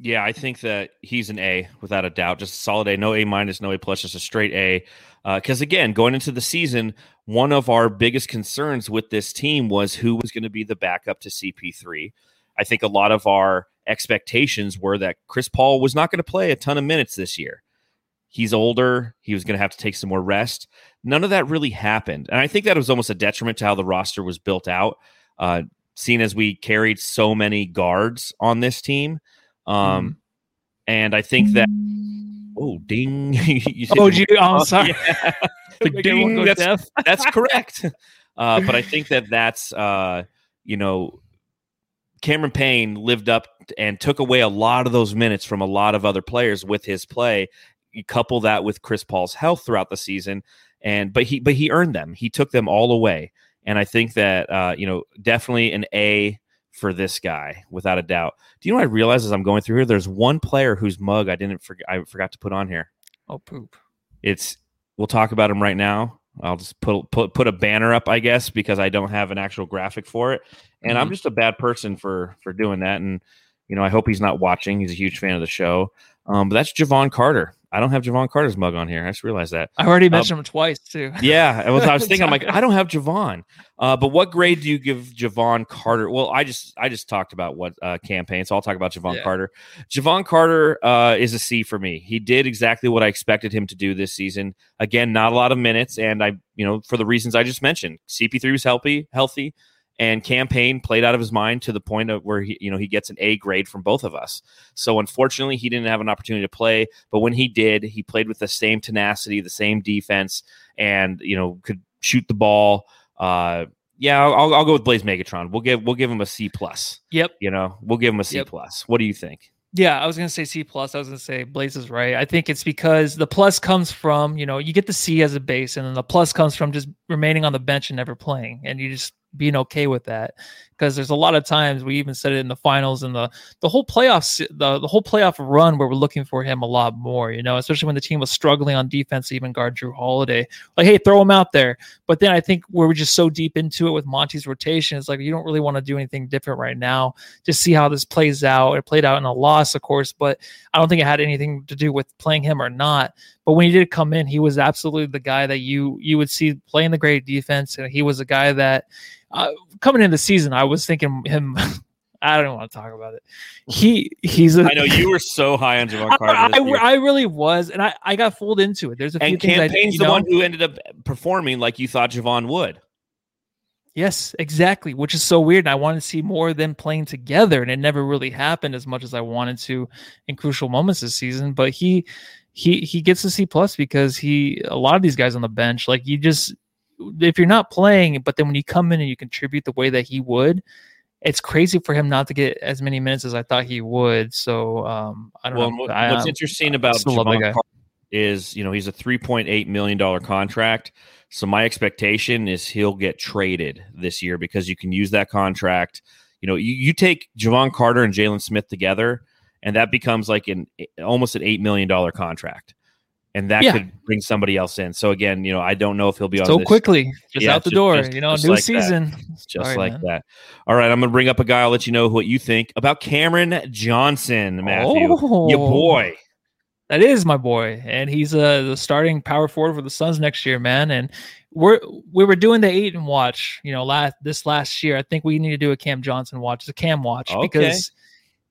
A: Yeah, I think that he's an A without a doubt. Just a solid A, no A minus, no A plus, just a straight A. Because again, going into the season, one of our biggest concerns with this team was who was going to be the backup to CP3. I think a lot of our expectations were that Chris Paul was not going to play a ton of minutes this year. He's older. He was going to have to take some more rest. None of that really happened. And I think that was almost a detriment to how the roster was built out, uh, seeing as we carried so many guards on this team. Um, And I think that, oh, ding. You
B: Oh, gee, oh, sorry.
A: Yeah. Ding, that's,
B: deaf.
A: that's correct. Uh, but I think that that's uh, you know Cameron Payne lived up and took away a lot of those minutes from a lot of other players with his play. You couple that with Chris Paul's health throughout the season, and but he but he earned them. He took them all away, and I think that uh, you know definitely an A for this guy without a doubt. Do you know what I realize as I'm going through here? There's one player whose mug I didn't forget. I forgot to put on here.
B: Oh, poop.
A: It's we'll talk about him right now. I'll just put put put a banner up, I guess, because I don't have an actual graphic for it, and I'm just a bad person for for doing that. And you know, I hope he's not watching. He's a huge fan of the show. Um, but that's Jevon Carter. I don't have Jevon Carter's mug on here. I just realized that.
B: I already mentioned him twice too.
A: Yeah, I was, I was thinking, I'm like, I don't have Jevon. Uh, but what grade do you give Jevon Carter? Well, I just I just talked about what uh, Cam Payne, so I'll talk about Jevon
B: Yeah.
A: Carter. Jevon Carter uh, is a C for me. He did exactly what I expected him to do this season. Again, not a lot of minutes, and I, you know, for the reasons I just mentioned, CP3 was healthy, healthy, and Cam Payne played out of his mind to the point of where he, you know, he gets an A grade from both of us. So unfortunately, he didn't have an opportunity to play, but when he did, he played with the same tenacity, the same defense, and you know, could shoot the ball. Uh, yeah, I'll, I'll go with Blaze Megatron. We'll give we'll give him a C plus.
B: Yep.
A: You know, we'll give him a C
B: Yep.
A: plus. What do you think?
B: Yeah, I was gonna say C plus. I was gonna say Blaze is right. I think it's because the plus comes from you know you get the C as a base, and then the plus comes from just remaining on the bench and never playing, and you just being okay with that because there's a lot of times we even said it in the finals and the the whole playoffs the, the whole playoff run where we're looking for him a lot more you know especially when the team was struggling on defense even guard Jrue Holiday. Like hey throw him out there. But then I think we're just so deep into it with Monty's rotation it's like you don't really want to do anything different right now just see how this plays out. It played out in a loss of course but I don't think it had anything to do with playing him or not but when he did come in he was absolutely the guy that you you would see playing the great defense and he was a guy that uh, coming into the season, I was thinking him. I don't want to talk about it. He he's. A,
A: I know you were so high on Jevon Carter.
B: I, I, I, really was, and I, I got fooled into it. There's a few
A: and
B: things.
A: Cam Payne's the know? one who ended up performing like you thought Jevon would.
B: Yes, exactly. Which is so weird. And I wanted to see more of them playing together, and it never really happened as much as I wanted to in crucial moments this season. But he he he gets a C plus because he a lot of these guys on the bench, like you just if you're not playing, but then when you come in and you contribute the way that he would, it's crazy for him not to get as many minutes as I thought he would. So um, I don't well, know.
A: What's I, interesting about Jevon is you know he's a three point eight million dollar contract. So my expectation is he'll get traded this year because you can use that contract. You know, you, you take Jevon Carter and Jalen Smith together, and that becomes like an almost an eight million dollar contract and that yeah. could bring somebody else in. So again, you know, I don't know if he'll be on
B: so quickly, just yeah, out the just, door. Just, you know, new like season,
A: that. just like man. that. All right, I'm gonna bring up a guy. I'll let you know what you think about Cameron Johnson, Matthew, oh, your boy.
B: That is my boy, and he's uh, the starting power forward for the Suns next year, man. And we're we were doing the Ayton watch, you know, last this last year. I think we need to do a Cam Johnson watch, it's a Cam watch, okay. because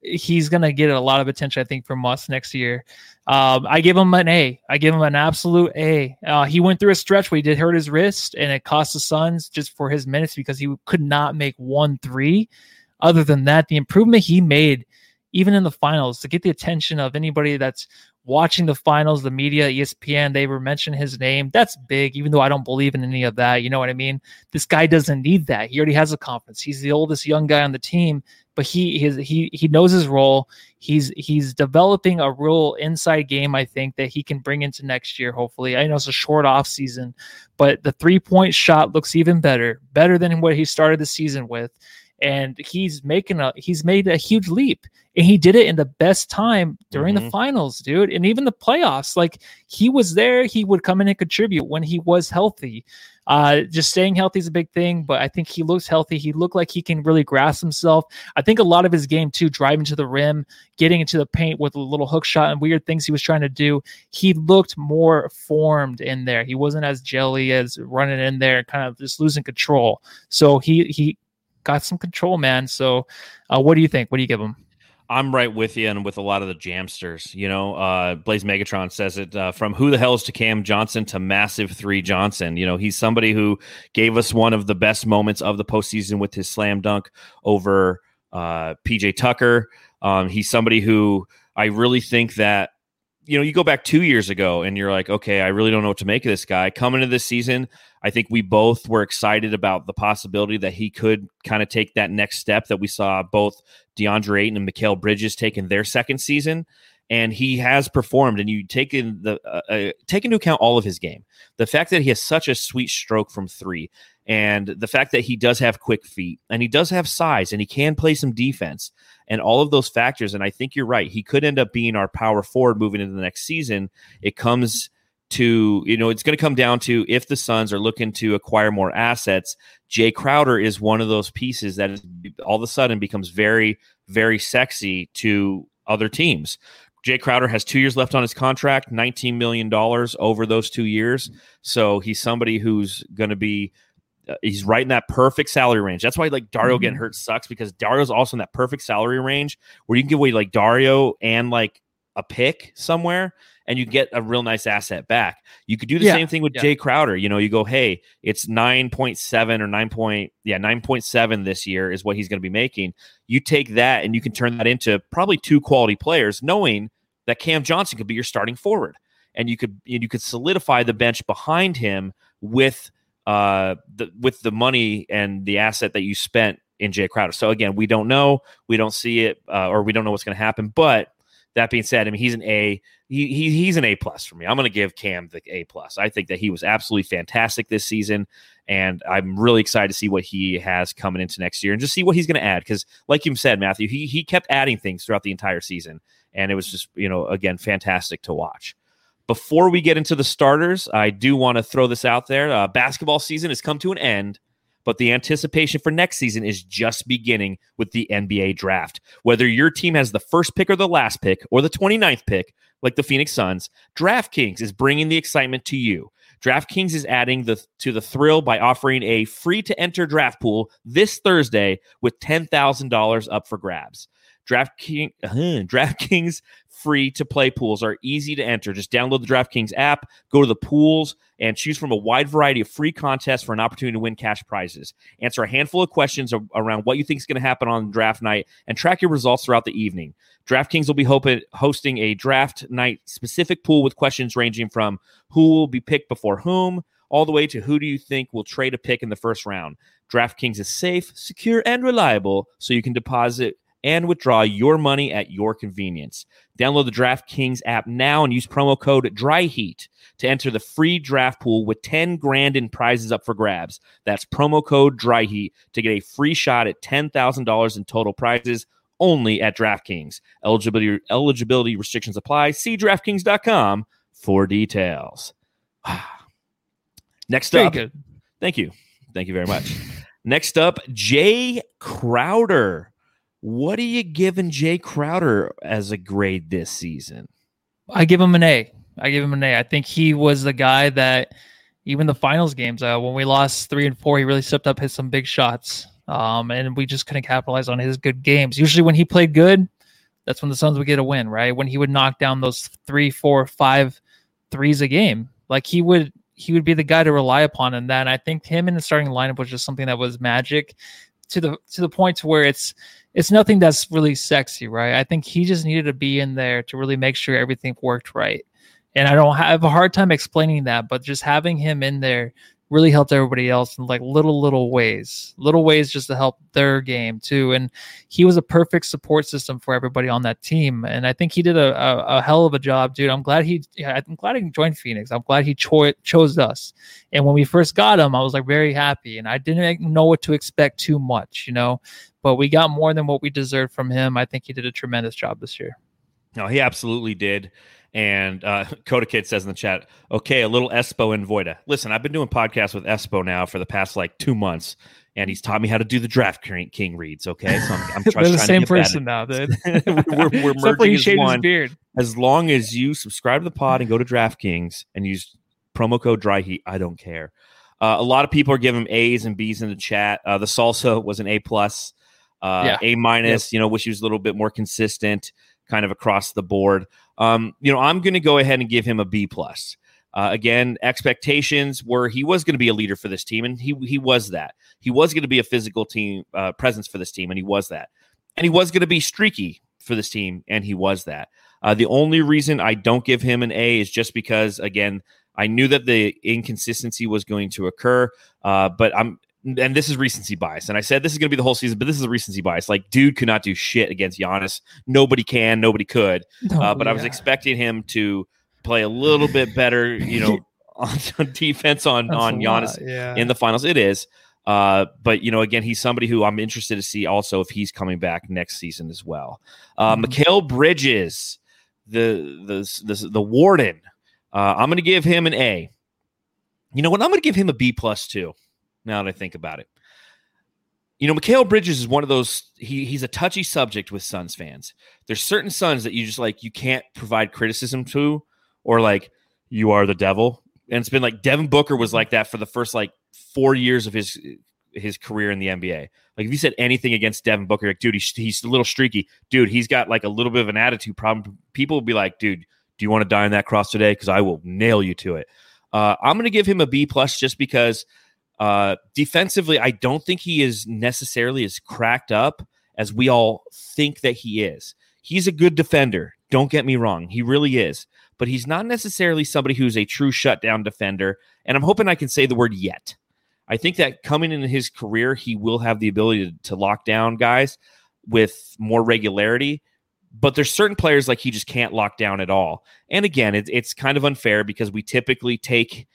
B: he's going to get a lot of attention, I think, from us next year. Um, I give him an A. I give him an absolute A. Uh, he went through a stretch where he did hurt his wrist, and it cost the Suns just for his minutes because he could not make one three. Other than that, the improvement he made, even in the finals, to get the attention of anybody that's watching the finals, the media, ESPN, they were mentioning his name. That's big, even though I don't believe in any of that. You know what I mean? This guy doesn't need that. He already has a conference. He's the oldest young guy on the team but he his, he he knows his role. He's he's developing a real inside game. I think that he can bring into next year. Hopefully, I know it's a short off season, but the three point shot looks even better, better than what he started the season with. And he's making a he's made a huge leap, and he did it in the best time during mm-hmm. the finals, dude, and even the playoffs. Like he was there, he would come in and contribute when he was healthy. Uh, just staying healthy is a big thing, but I think he looks healthy. He looked like he can really grasp himself. I think a lot of his game too, driving to the rim, getting into the paint with a little hook shot and weird things he was trying to do. He looked more formed in there. He wasn't as jelly as running in there, kind of just losing control. So he he got some control, man. So, uh, what do you think? What do you give him?
A: I'm right with you and with a lot of the jamsters. You know, uh, Blaze Megatron says it uh, from who the hell is to Cam Johnson to Massive Three Johnson. You know, he's somebody who gave us one of the best moments of the postseason with his slam dunk over uh, PJ Tucker. Um, he's somebody who I really think that you know, you go back two years ago and you're like, okay, I really don't know what to make of this guy. Coming into this season, I think we both were excited about the possibility that he could kind of take that next step that we saw both DeAndre Ayton and Mikal Bridges take in their second season. And he has performed, and you take in the uh, uh, take into account all of his game. The fact that he has such a sweet stroke from three, and the fact that he does have quick feet, and he does have size, and he can play some defense and all of those factors. And I think you're right. He could end up being our power forward moving into the next season. It comes to, you know, it's going to come down to if the Suns are looking to acquire more assets. Jae Crowder is one of those pieces that is, all of a sudden becomes very, very sexy to other teams. Jae Crowder has two years left on his contract, $19 million over those two years. So he's somebody who's going to be uh, he's right in that perfect salary range. That's why like Dario mm-hmm. getting hurt sucks because Dario's also in that perfect salary range where you can give away like Dario and like a pick somewhere and you get a real nice asset back. You could do the yeah, same thing with yeah. Jae Crowder. You know, you go, hey, it's 9.7 or 9 point, yeah, 9.7 this year is what he's going to be making. You take that and you can turn that into probably two quality players, knowing that Cam Johnson could be your starting forward. And you could you could solidify the bench behind him with uh, the, with the money and the asset that you spent in Jae Crowder. So again, we don't know, we don't see it, uh, or we don't know what's going to happen. But that being said, I mean he's an A. He, he he's an A plus for me. I'm going to give Cam the A plus. I think that he was absolutely fantastic this season, and I'm really excited to see what he has coming into next year and just see what he's going to add. Because, like you said, Matthew, he he kept adding things throughout the entire season, and it was just you know again fantastic to watch. Before we get into the starters, I do want to throw this out there. Uh, basketball season has come to an end but the anticipation for next season is just beginning with the NBA draft. Whether your team has the first pick or the last pick or the 29th pick, like the Phoenix Suns, DraftKings is bringing the excitement to you. DraftKings is adding the to the thrill by offering a free to enter draft pool this Thursday with $10,000 up for grabs. DraftKings, uh, DraftKings free to play pools are easy to enter. Just download the DraftKings app, go to the pools, and choose from a wide variety of free contests for an opportunity to win cash prizes. Answer a handful of questions around what you think is going to happen on draft night and track your results throughout the evening. DraftKings will be hoping, hosting a draft night specific pool with questions ranging from who will be picked before whom, all the way to who do you think will trade a pick in the first round. DraftKings is safe, secure, and reliable, so you can deposit and withdraw your money at your convenience. Download the DraftKings app now and use promo code DRYHEAT to enter the free draft pool with 10 grand in prizes up for grabs. That's promo code DRYHEAT to get a free shot at $10,000 in total prizes only at DraftKings. Eligibility eligibility restrictions apply. See draftkings.com for details. Next up. Thank you. Thank you very much. Next up, Jae Crowder. What are you giving Jae Crowder as a grade this season?
B: I give him an A. I give him an A. I think he was the guy that even the finals games, uh, when we lost three and four, he really stepped up, hit some big shots. Um, and we just couldn't capitalize on his good games. Usually when he played good, that's when the Suns would get a win, right? When he would knock down those three, four, five threes a game. Like he would he would be the guy to rely upon in that. And I think him in the starting lineup was just something that was magic to the to the point to where it's it's nothing that's really sexy, right? I think he just needed to be in there to really make sure everything worked right. And I don't have a hard time explaining that, but just having him in there really helped everybody else in like little little ways little ways just to help their game too. And he was a perfect support system for everybody on that team and i think he did a, a, a hell of a job dude. I'm glad he i'm glad he joined phoenix. I'm glad he cho- chose us. And when we first got him i was like very happy and i didn't know what to expect too much you know but we got more than what we deserved from him i think he did a tremendous job this year
A: no he absolutely did and uh, Coda Kid says in the chat, okay, a little Espo and Voida. Listen, I've been doing podcasts with Espo now for the past like two months, and he's taught me how to do the draft king reads. Okay, so I'm, I'm
B: try,
A: trying
B: the same
A: to
B: person now, dude.
A: we're, we're merging as one.
B: beard.
A: As long as you subscribe to the pod and go to DraftKings and use promo code Dry Heat, I don't care. Uh, a lot of people are giving A's and B's in the chat. Uh, the salsa was an A plus, uh,
B: Yeah.
A: A minus. You know, wish he was a little bit more consistent, kind of across the board. Um, you know, I'm going to go ahead and give him a B plus. Uh, again, expectations were he was going to be a leader for this team, and he he was that. He was going to be a physical team uh, presence for this team, and he was that. And he was going to be streaky for this team, and he was that. Uh, the only reason I don't give him an A is just because, again, I knew that the inconsistency was going to occur. Uh, but I'm, and this is recency bias. And I said this is going to be the whole season, but this is a recency bias. Like, dude could not do shit against Giannis. Nobody can, nobody could. Uh, but I was expecting him to play a little bit better, you know, on, on defense on
B: That's
A: on Giannis
B: lot, yeah.
A: in the finals. It is. Uh, but you know, again, he's somebody who I'm interested to see also if he's coming back next season as well. Uh,
B: Mhm.
A: Mikal Bridges, the the the, the warden. Uh, I'm going to give him an A. You know what? I'm going to give him a B plus too. Now that I think about it, you know, Mikal Bridges is one of those. He he's a touchy subject with Suns fans. There's certain Suns that you just like you can't provide criticism to, or like you are the devil. And it's been like Devin Booker was like that for the first like four years of his his career in the NBA. Like if you said anything against Devin Booker, like dude, he's, he's a little streaky. Dude, he's got like a little bit of an attitude problem. People will be like, dude, do you want to die on that cross today? Because I will nail you to it. Uh, I'm going to give him a B plus just because uh, defensively, I don't think he is necessarily as cracked up as we all think that he is. He's a good defender. Don't get me wrong. He really is. But he's not necessarily somebody who's a true shutdown defender. And I'm hoping I can say the word yet. I think that coming in his career, he will have the ability to, to lock down guys with more regularity. but there's certain players like he just can't lock down at all. And again, it, it's kind of unfair because we typically take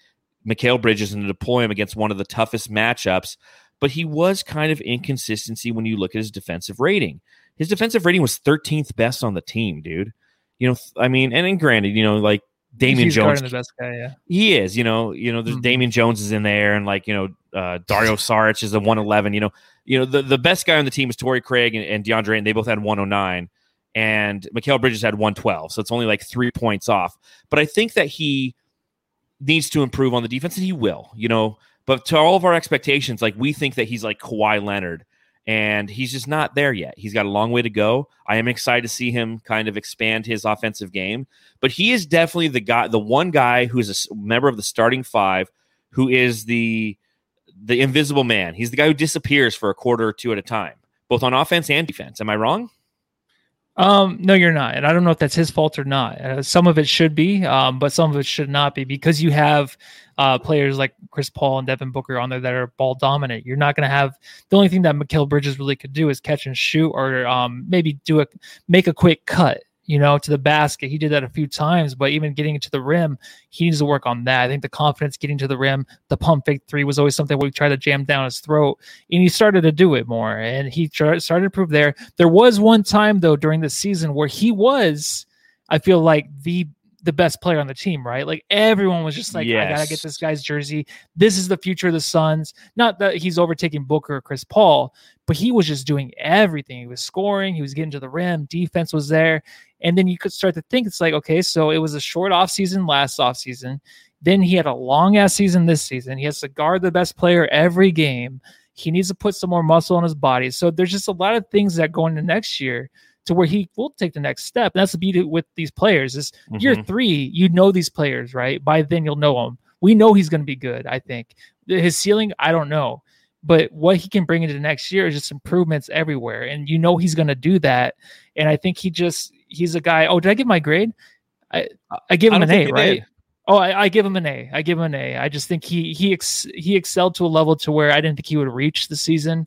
A: Mikal Bridges and deploy him against one of the toughest matchups. But he was kind of inconsistency when you look at his defensive rating. His defensive rating was 13th best on the team, dude. You know, I mean, and, and granted, you know, like Damian
B: He's
A: Jones,
B: the best guy. Yeah,
A: he is. You know, you know, there's
B: Mhm.
A: Damian Jones is in there, and like you know, uh, Dario Saric is a 111. You know, you know the, the best guy on the team is Torrey Craig and, and DeAndre, and they both had 109, and Mikal Bridges had 112. So it's only like three points off. But I think that he needs to improve on the defense, and he will. You know, but to all of our expectations, like we think that he's like Kawhi Leonard. And he's just not there yet. He's got a long way to go. I am excited to see him kind of expand his offensive game but he is definitely the guy, the one guy who is a member of the starting five, who is the the invisible man. He's the guy who disappears for a quarter or two at a time, both on offense and defense. Am I wrong?
B: Um, no, you're not, and I don't know if that's his fault or not. Uh, some of it should be, um, but some of it should not be because you have uh, players like Chris Paul and Devin Booker on there that are ball dominant. You're not going to have the only thing that Mikal Bridges really could do is catch and shoot, or um, maybe do a make a quick cut, you know, to the basket. He did that a few times, but even getting to the rim, he needs to work on that. I think the confidence getting to the rim, the pump fake three was always something we tried to jam down his throat, and he started to do it more, and he started to prove there. There was one time though during the season where he was, I feel like the the best player on the team, right? Like everyone was just like, I gotta get this guy's jersey. This is the future of the Suns. Not that he's overtaking Booker or Chris Paul, but he was just doing everything. He was scoring, he was getting to the rim, defense was there. And then you could start to think it's like, okay, so it was a short off season last off season. Then he had a long ass season this season. He has to guard the best player every game. He needs to put some more muscle on his body. So there's just a lot of things that go into next year to where he will take the next step. And that's the beauty with these players is year
A: Mhm.
B: three, you know these players, right? By then you'll know them. We know he's going to be good. I think his ceiling, I don't know, but what he can bring into the next year is just improvements everywhere, and you know he's going to do that. And I think he just he's a guy. Oh, did I give my grade? I I give him
A: don't
B: an A, right?
A: did.
B: Oh, I, I give him an A. I give him an A. I just think he he ex, he excelled to a level to where I didn't think he would reach the season.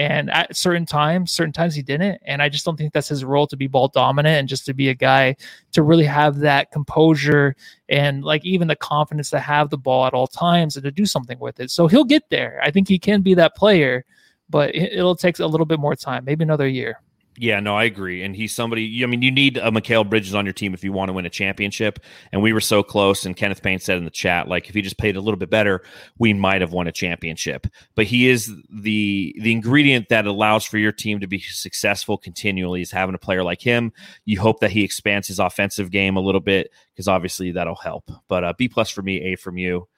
B: And at certain times, certain times he didn't. And I just don't think that's his role to be ball dominant and just to be a guy to really have that composure and like even the confidence to have the ball at all times and to do something with it. So he'll get there. I think he can be that player, but it, it'll take a little bit more time, maybe another year.
A: Yeah, no, I agree. And he's somebody. I mean, you need a Mikal Bridges on your team if you want to win a championship. And we were so close. And Kenneth Payne said in the chat, like, if he just played a little bit better, we might have won a championship. But he is the the ingredient that allows for your team to be successful continually. Is having a player like him. You hope that he expands his offensive game a little bit because obviously that'll help. But uh, B plus for me, A from you,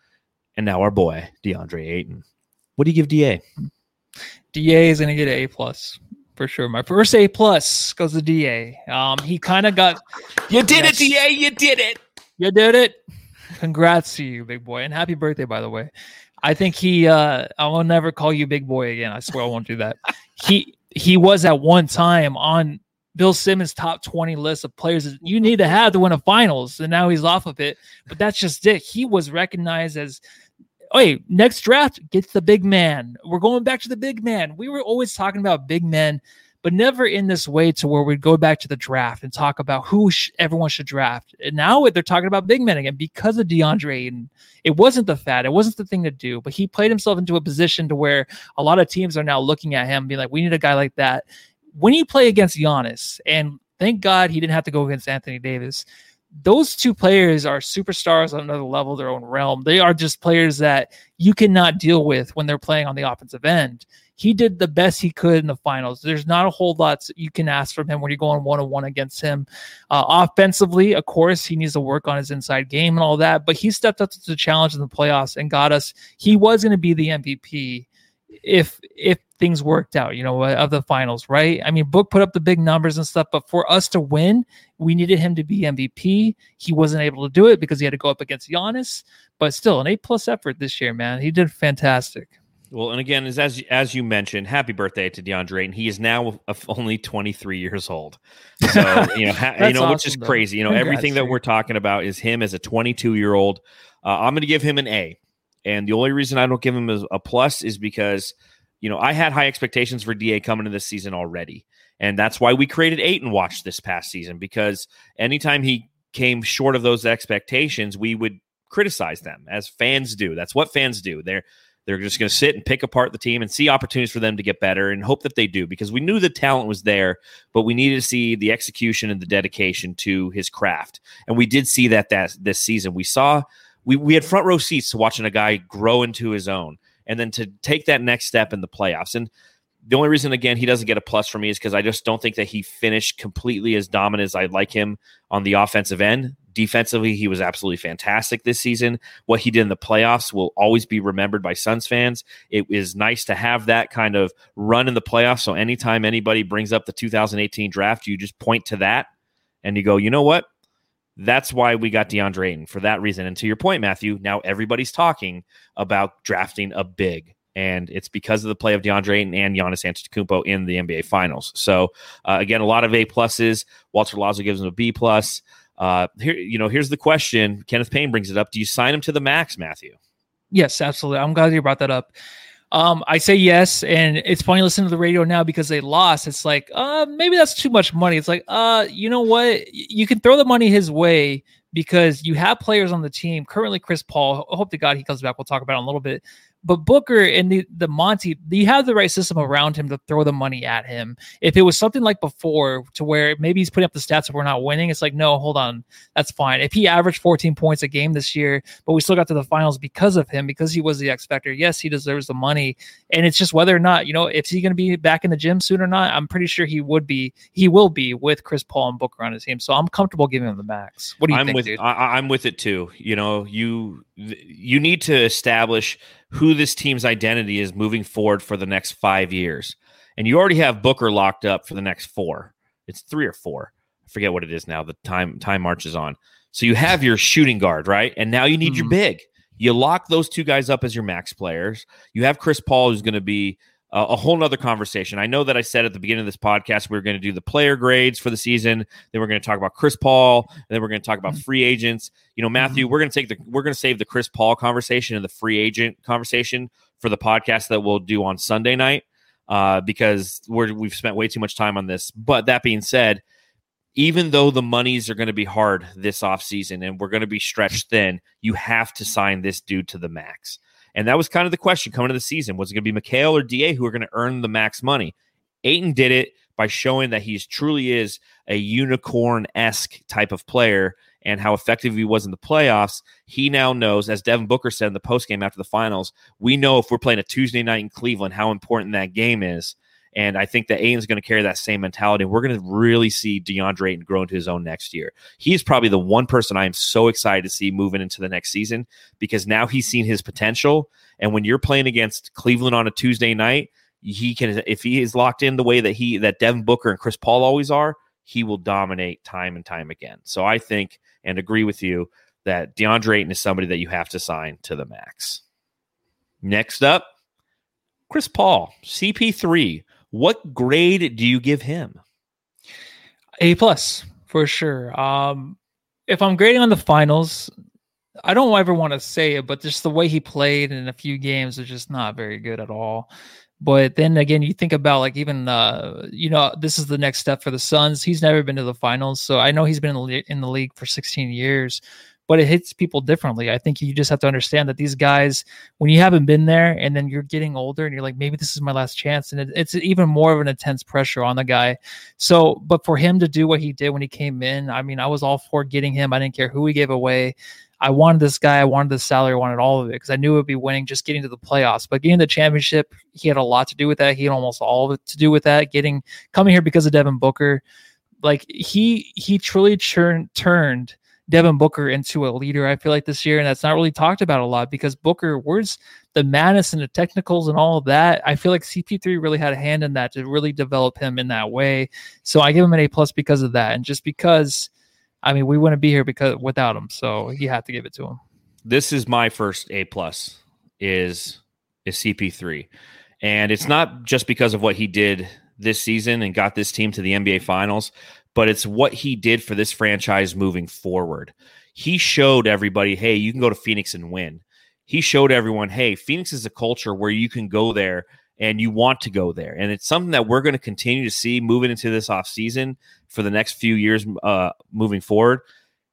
A: and now our boy DeAndre Ayton. What do you give Da?
B: Da is gonna get an A plus for sure. My first A plus goes to Da. Um, he kind of got
A: You did
B: Yes.
A: it, Da. You did it.
B: You did it. Congrats to you, big boy. And happy birthday, by the way. I think he uh I will never call you big boy again. I swear I won't do that. he he was at one time on Bill Simmons' top 20 list of players that you need to have to win a finals. And now he's off of it. But that's just it. He was recognized as hey, next draft gets the big man. We're going back to the big man. We were always talking about big men, but never in this way to where we'd go back to the draft and talk about who sh- everyone should draft. And now they're talking about big men again because of DeAndre Ayton. It wasn't the fad, it wasn't the thing to do, but he played himself into a position to where a lot of teams are now looking at him, being like, we need a guy like that. When you play against Giannis, and thank God he didn't have to go against Anthony Davis. Those two players are superstars on another level, their own realm. They are just players that you cannot deal with when they're playing on the offensive end he did the best he could in the finals. There's not a whole lot you can ask from him when you're going one on one against him. Uh, offensively, of course, he needs to work on his inside game and all that, but he stepped up to the challenge in the playoffs and got us. He was going to be the MVP if if things worked out, you know, uh, of the finals, right? I mean, Book put up the big numbers and stuff, but for us to win, we needed him to be MVP. He wasn't able to do it because he had to go up against Giannis, but still an A plus effort this year, man. He did fantastic.
A: Well, and again, as as, you mentioned, happy birthday to DeAndre, and he is now only 23 years old. So you know, ha- you know, which is
B: though.
A: crazy. You know,
B: Congrats,
A: everything that we're talking about is him as a 22 year old. Uh, I'm going to give him an A, and the only reason I don't give him a, a plus is because you know, I had high expectations for DA coming into this season already. And that's why we created Ayton Watch this past season because anytime he came short of those expectations, we would criticize them as fans do. That's what fans do. They're they're just going to sit and pick apart the team and see opportunities for them to get better and hope that they do because we knew the talent was there, but we needed to see the execution and the dedication to his craft. And we did see that that this season. We saw we we had front row seats to watching a guy grow into his own and then to take that next step in the playoffs. And the only reason, again, he doesn't get a plus for me is because I just don't think that he finished completely as dominant as I'd like him on the offensive end. Defensively, he was absolutely fantastic this season. What he did in the playoffs will always be remembered by Suns fans. It is nice to have that kind of run in the playoffs. So anytime anybody brings up the 2018 draft, you just point to that and you go, you know what? That's why we got DeAndre Ayton for that reason. And to your point, Matthew, now everybody's talking about drafting a big and it's because of the play of DeAndre Ayton and Giannis Antetokounmpo in the NBA Finals. So uh, again, a lot of A pluses. Walter Lazo gives him a B plus. Uh, here, you know, here's the question. Kenneth Payne brings it up. Do you sign him to the max, Matthew?
B: Yes, absolutely. I'm glad you brought that up. Um, I say yes, and it's funny listening to the radio now because they lost. It's like, uh, maybe that's too much money. It's like, uh, you know what? You can throw the money his way because you have players on the team. Currently, Chris Paul. Hope to God he comes back. We'll talk about it in a little bit but Booker and the, the Monty, you have the right system around him to throw the money at him. If it was something like before, to where maybe he's putting up the stats if we're not winning, it's like, no, hold on, that's fine. If he averaged 14 points a game this year, but we still got to the finals because of him, because he was the X Factor, yes, he deserves the money. And it's just whether or not, you know, if he's going to be back in the gym soon or not, I'm pretty sure he would be, he will be with Chris Paul and Booker on his team. So I'm comfortable giving him the max. What do you
A: I'm
B: think,
A: with,
B: dude?
A: I, I'm with it too. You know, you, you need to establish who this team's identity is moving forward for the next five years. And you already have Booker locked up for the next four. It's three or four. I forget what it is now. The time time marches on. So you have your shooting guard, right? And now you need mm-hmm. your big. You lock those two guys up as your max players. You have Chris Paul, who's going to be uh, a whole nother conversation. I know that I said at the beginning of this podcast we are going to do the player grades for the season. Then we're going to talk about Chris Paul. And then we're going to talk about mm-hmm. free agents. You know, Matthew, mm-hmm. we're going to take the we're going to save the Chris Paul conversation and the free agent conversation for the podcast that we'll do on Sunday night uh, because we're we've spent way too much time on this. But that being said, even though the monies are going to be hard this offseason and we're going to be stretched thin, you have to sign this dude to the max. And that was kind of the question coming into the season. Was it going to be Mikal or DA who are going to earn the max money? Ayton did it by showing that he truly is a unicorn esque type of player and how effective he was in the playoffs. He now knows, as Devin Booker said in the postgame after the finals, we know if we're playing a Tuesday night in Cleveland, how important that game is. And I think that Ayton's going to carry that same mentality. We're going to really see DeAndre Ayton grow into his own next year. He's probably the one person I am so excited to see moving into the next season because now he's seen his potential. And when you're playing against Cleveland on a Tuesday night, he can if he is locked in the way that he that Devin Booker and Chris Paul always are, he will dominate time and time again. So I think and agree with you that DeAndre Ayton is somebody that you have to sign to the max. Next up, Chris Paul, CP3. What grade do you give him?
B: A plus for sure. Um, if I'm grading on the finals, I don't ever want to say it, but just the way he played in a few games is just not very good at all. But then again, you think about like even uh, you know this is the next step for the Suns. He's never been to the finals, so I know he's been in the league for 16 years but it hits people differently. I think you just have to understand that these guys, when you haven't been there and then you're getting older and you're like, maybe this is my last chance. And it, it's even more of an intense pressure on the guy. So, but for him to do what he did when he came in, I mean, I was all for getting him. I didn't care who he gave away. I wanted this guy. I wanted the salary. I wanted all of it because I knew it would be winning just getting to the playoffs. But getting the championship, he had a lot to do with that. He had almost all of it to do with that. Getting coming here because of Devin Booker, like he he truly turned turned Devin Booker into a leader, I feel like this year. And that's not really talked about a lot because Booker, where's the madness and the technicals and all of that? I feel like CP3 really had a hand in that to really develop him in that way. So I give him an A plus because of that. And just because, I mean, we wouldn't be here because without him. So you have to give it to him.
A: This is my first A plus is is CP3. And it's not just because of what he did this season and got this team to the NBA finals, but it's what he did for this franchise moving forward. He showed everybody, hey, you can go to Phoenix and win. He showed everyone, hey, Phoenix is a culture where you can go there and you want to go there. And it's something that we're going to continue to see moving into this offseason for the next few years uh, moving forward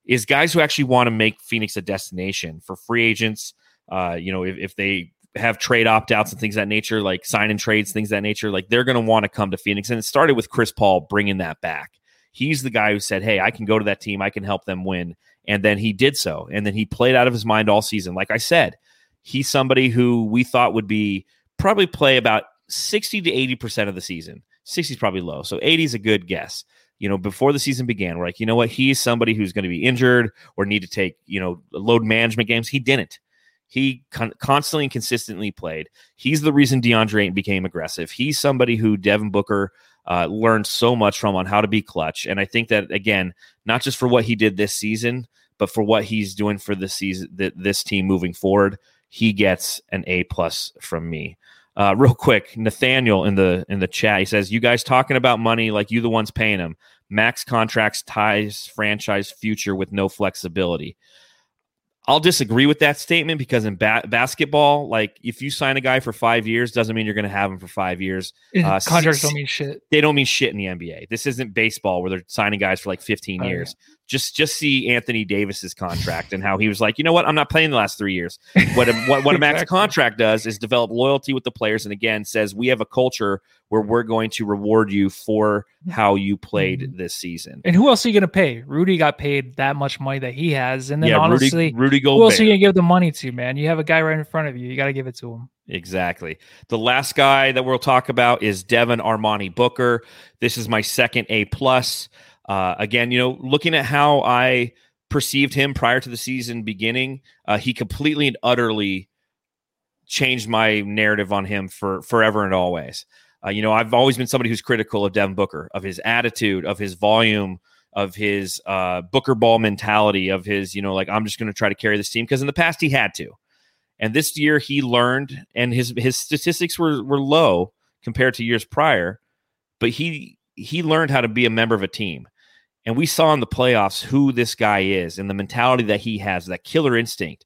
A: is guys who actually want to make Phoenix a destination for free agents. Uh, you know, if, if they have trade opt outs and things that nature, like sign and trades, things that nature, like they're going to want to come to Phoenix. And it started with Chris Paul bringing that back. He's the guy who said, Hey, I can go to that team, I can help them win. And then he did so. And then he played out of his mind all season. Like I said, he's somebody who we thought would be probably play about 60 to 80% of the season. 60 is probably low. So 80 is a good guess. You know, before the season began, we're like, you know what? He's somebody who's going to be injured or need to take, you know, load management games. He didn't. He con- constantly and consistently played. He's the reason DeAndre Ayton became aggressive. He's somebody who Devin Booker uh, learned so much from on how to be clutch. And I think that, again, not just for what he did this season, but for what he's doing for this season, th- this team moving forward, he gets an A plus from me. Uh, real quick, Nathaniel in the in the chat, he says, "You guys talking about money like you the ones paying him. Max contracts ties franchise future with no flexibility." I'll disagree with that statement because in ba- basketball, like if you sign a guy for five years, doesn't mean you're going to have him for five years.
B: Uh, Contracts don't mean shit.
A: They don't mean shit in the NBA. This isn't baseball where they're signing guys for like 15 oh, years. Yeah. Just just see Anthony Davis's contract and how he was like, you know what, I'm not playing the last three years. What a, what, what a max contract does is develop loyalty with the players, and again says we have a culture where we're going to reward you for how you played mm-hmm. this season.
B: And who else are you going to pay? Rudy got paid that much money that he has, and then
A: yeah,
B: honestly,
A: Rudy, Rudy
B: Gobert. Who else are you going to give the money to, man? You have a guy right in front of you. You got to give it to him.
A: Exactly. The last guy that we'll talk about is Devin Armani Booker. This is my second A plus. Uh, again, you know, looking at how I perceived him prior to the season beginning, uh, he completely and utterly changed my narrative on him for forever and always. Uh, you know, I've always been somebody who's critical of Devin Booker, of his attitude, of his volume, of his uh, Booker ball mentality, of his, you know, like I'm just going to try to carry this team because in the past he had to, and this year he learned, and his his statistics were were low compared to years prior, but he he learned how to be a member of a team, and we saw in the playoffs who this guy is and the mentality that he has, that killer instinct,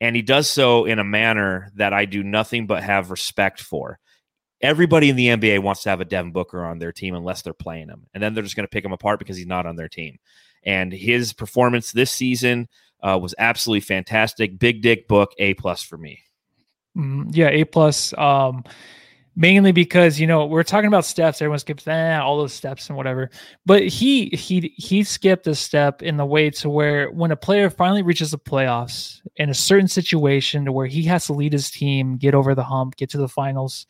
A: and he does so in a manner that I do nothing but have respect for everybody in the NBA wants to have a Devin Booker on their team unless they're playing him. And then they're just going to pick him apart because he's not on their team. And his performance this season uh, was absolutely fantastic. Big Dick Book, A plus for me.
B: Mm, yeah, A plus. Um, mainly because you know we're talking about steps. Everyone skips eh, all those steps and whatever. But he he he skipped a step in the way to where when a player finally reaches the playoffs in a certain situation to where he has to lead his team, get over the hump, get to the finals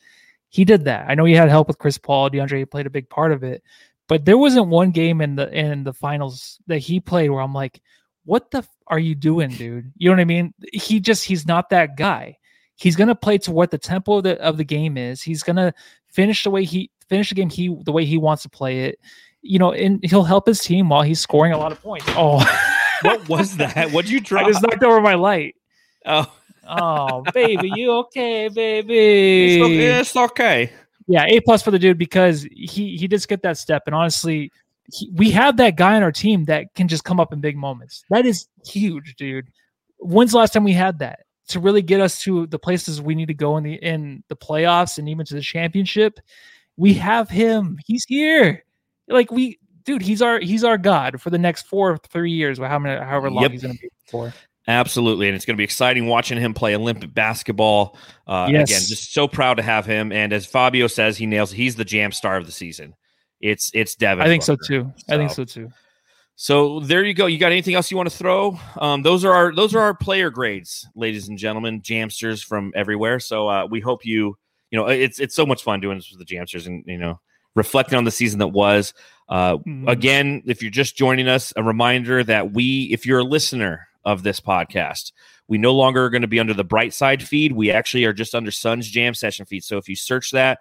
B: he did that. I know he had help with Chris Paul. DeAndre played a big part of it, but there wasn't one game in the in the finals that he played where I'm like, what the f- are you doing, dude? You know what I mean? He just he's not that guy. He's gonna play to what the tempo of the, of the game is. He's gonna finish the way he finish the game he the way he wants to play it. You know, and he'll help his team while he's scoring a lot of points. Oh,
A: what was that? What'd you try?
B: I just knocked over my light.
A: Oh
B: oh, baby, you okay, baby?
A: It's, it's okay.
B: Yeah, A plus for the dude because he he did skip that step, and honestly, he, we have that guy on our team that can just come up in big moments. That is huge, dude. When's the last time we had that to really get us to the places we need to go in the in the playoffs and even to the championship? We have him. He's here. Like we, dude. He's our he's our god for the next four three years, or how many however long yep. he's going to be for.
A: Absolutely. And it's going to be exciting watching him play Olympic basketball. Uh, yes. Again, just so proud to have him. And as Fabio says, he nails, he's the jam star of the season. It's, it's Devin.
B: I think Booker. so too. So, I think so too.
A: So there you go. You got anything else you want to throw? Um, those are our, those are our player grades, ladies and gentlemen, jamsters from everywhere. So uh, we hope you, you know, it's, it's so much fun doing this with the jamsters and, you know, reflecting on the season that was. Uh, mm-hmm. Again, if you're just joining us, a reminder that we, if you're a listener of this podcast. We no longer are going to be under the bright side feed. We actually are just under Suns Jam Session feed. So if you search that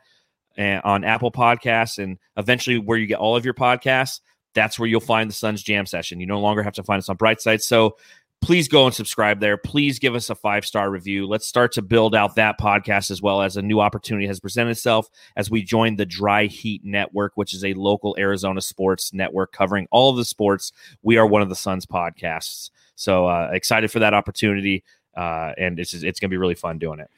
A: uh, on Apple Podcasts and eventually where you get all of your podcasts, that's where you'll find the Suns Jam Session. You no longer have to find us on Brightside. So please go and subscribe there. Please give us a five star review. Let's start to build out that podcast as well as a new opportunity has presented itself as we join the Dry Heat Network, which is a local Arizona sports network covering all of the sports. We are one of the Suns podcasts. So uh, excited for that opportunity, uh, and it's it's going to be really fun doing it.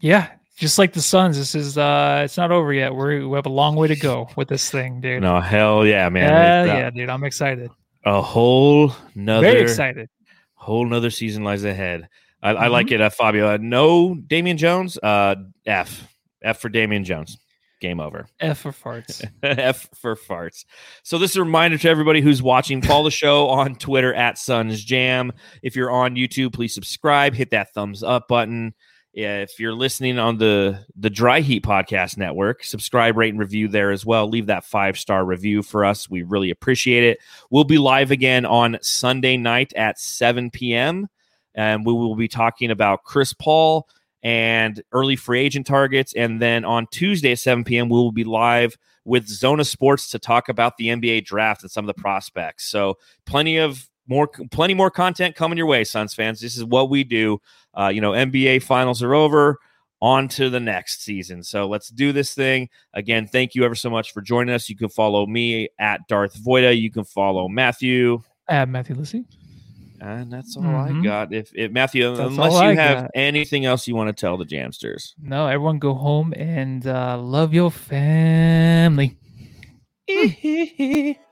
B: Yeah, just like the Suns, this is uh it's not over yet. We're, we have a long way to go with this thing, dude.
A: No, hell yeah, man.
B: yeah,
A: uh,
B: yeah, dude. I'm excited.
A: A whole nother
B: Very excited.
A: whole nother season lies ahead. I, I
B: Mm-hmm.
A: like it, uh, Fabio. Uh, no Damian Jones. Uh, F. F for Damian Jones. Game over.
B: F for farts.
A: F for farts. So this is a reminder to everybody who's watching. Follow the show on Twitter at Suns Jam. If you're on YouTube, please subscribe. Hit that thumbs up button. If you're listening on the the Dry Heat Podcast Network, subscribe, rate, and review there as well. Leave that five star review for us. We really appreciate it. We'll be live again on Sunday night at 7 p.m. And we will be talking about Chris Paul and early free agent targets. And then on Tuesday at 7 p.m., we will be live with Zona Sports to talk about the NBA draft and some of the prospects. So plenty of more, plenty more content coming your way, Suns fans. This is what we do. Uh, you know, NBA finals are over. On to the next season. So let's do this thing. Again, thank you ever so much for joining us. You can follow me at Darth Voida. You can follow Matthew.
B: At Matthew Lissy.
A: And that's all mm-hmm.
B: I
A: got. If, if Matthew,
B: that's
A: unless you
B: I
A: have
B: got.
A: anything else you want to tell the Jamsters.
B: No, everyone go home and uh, love your family.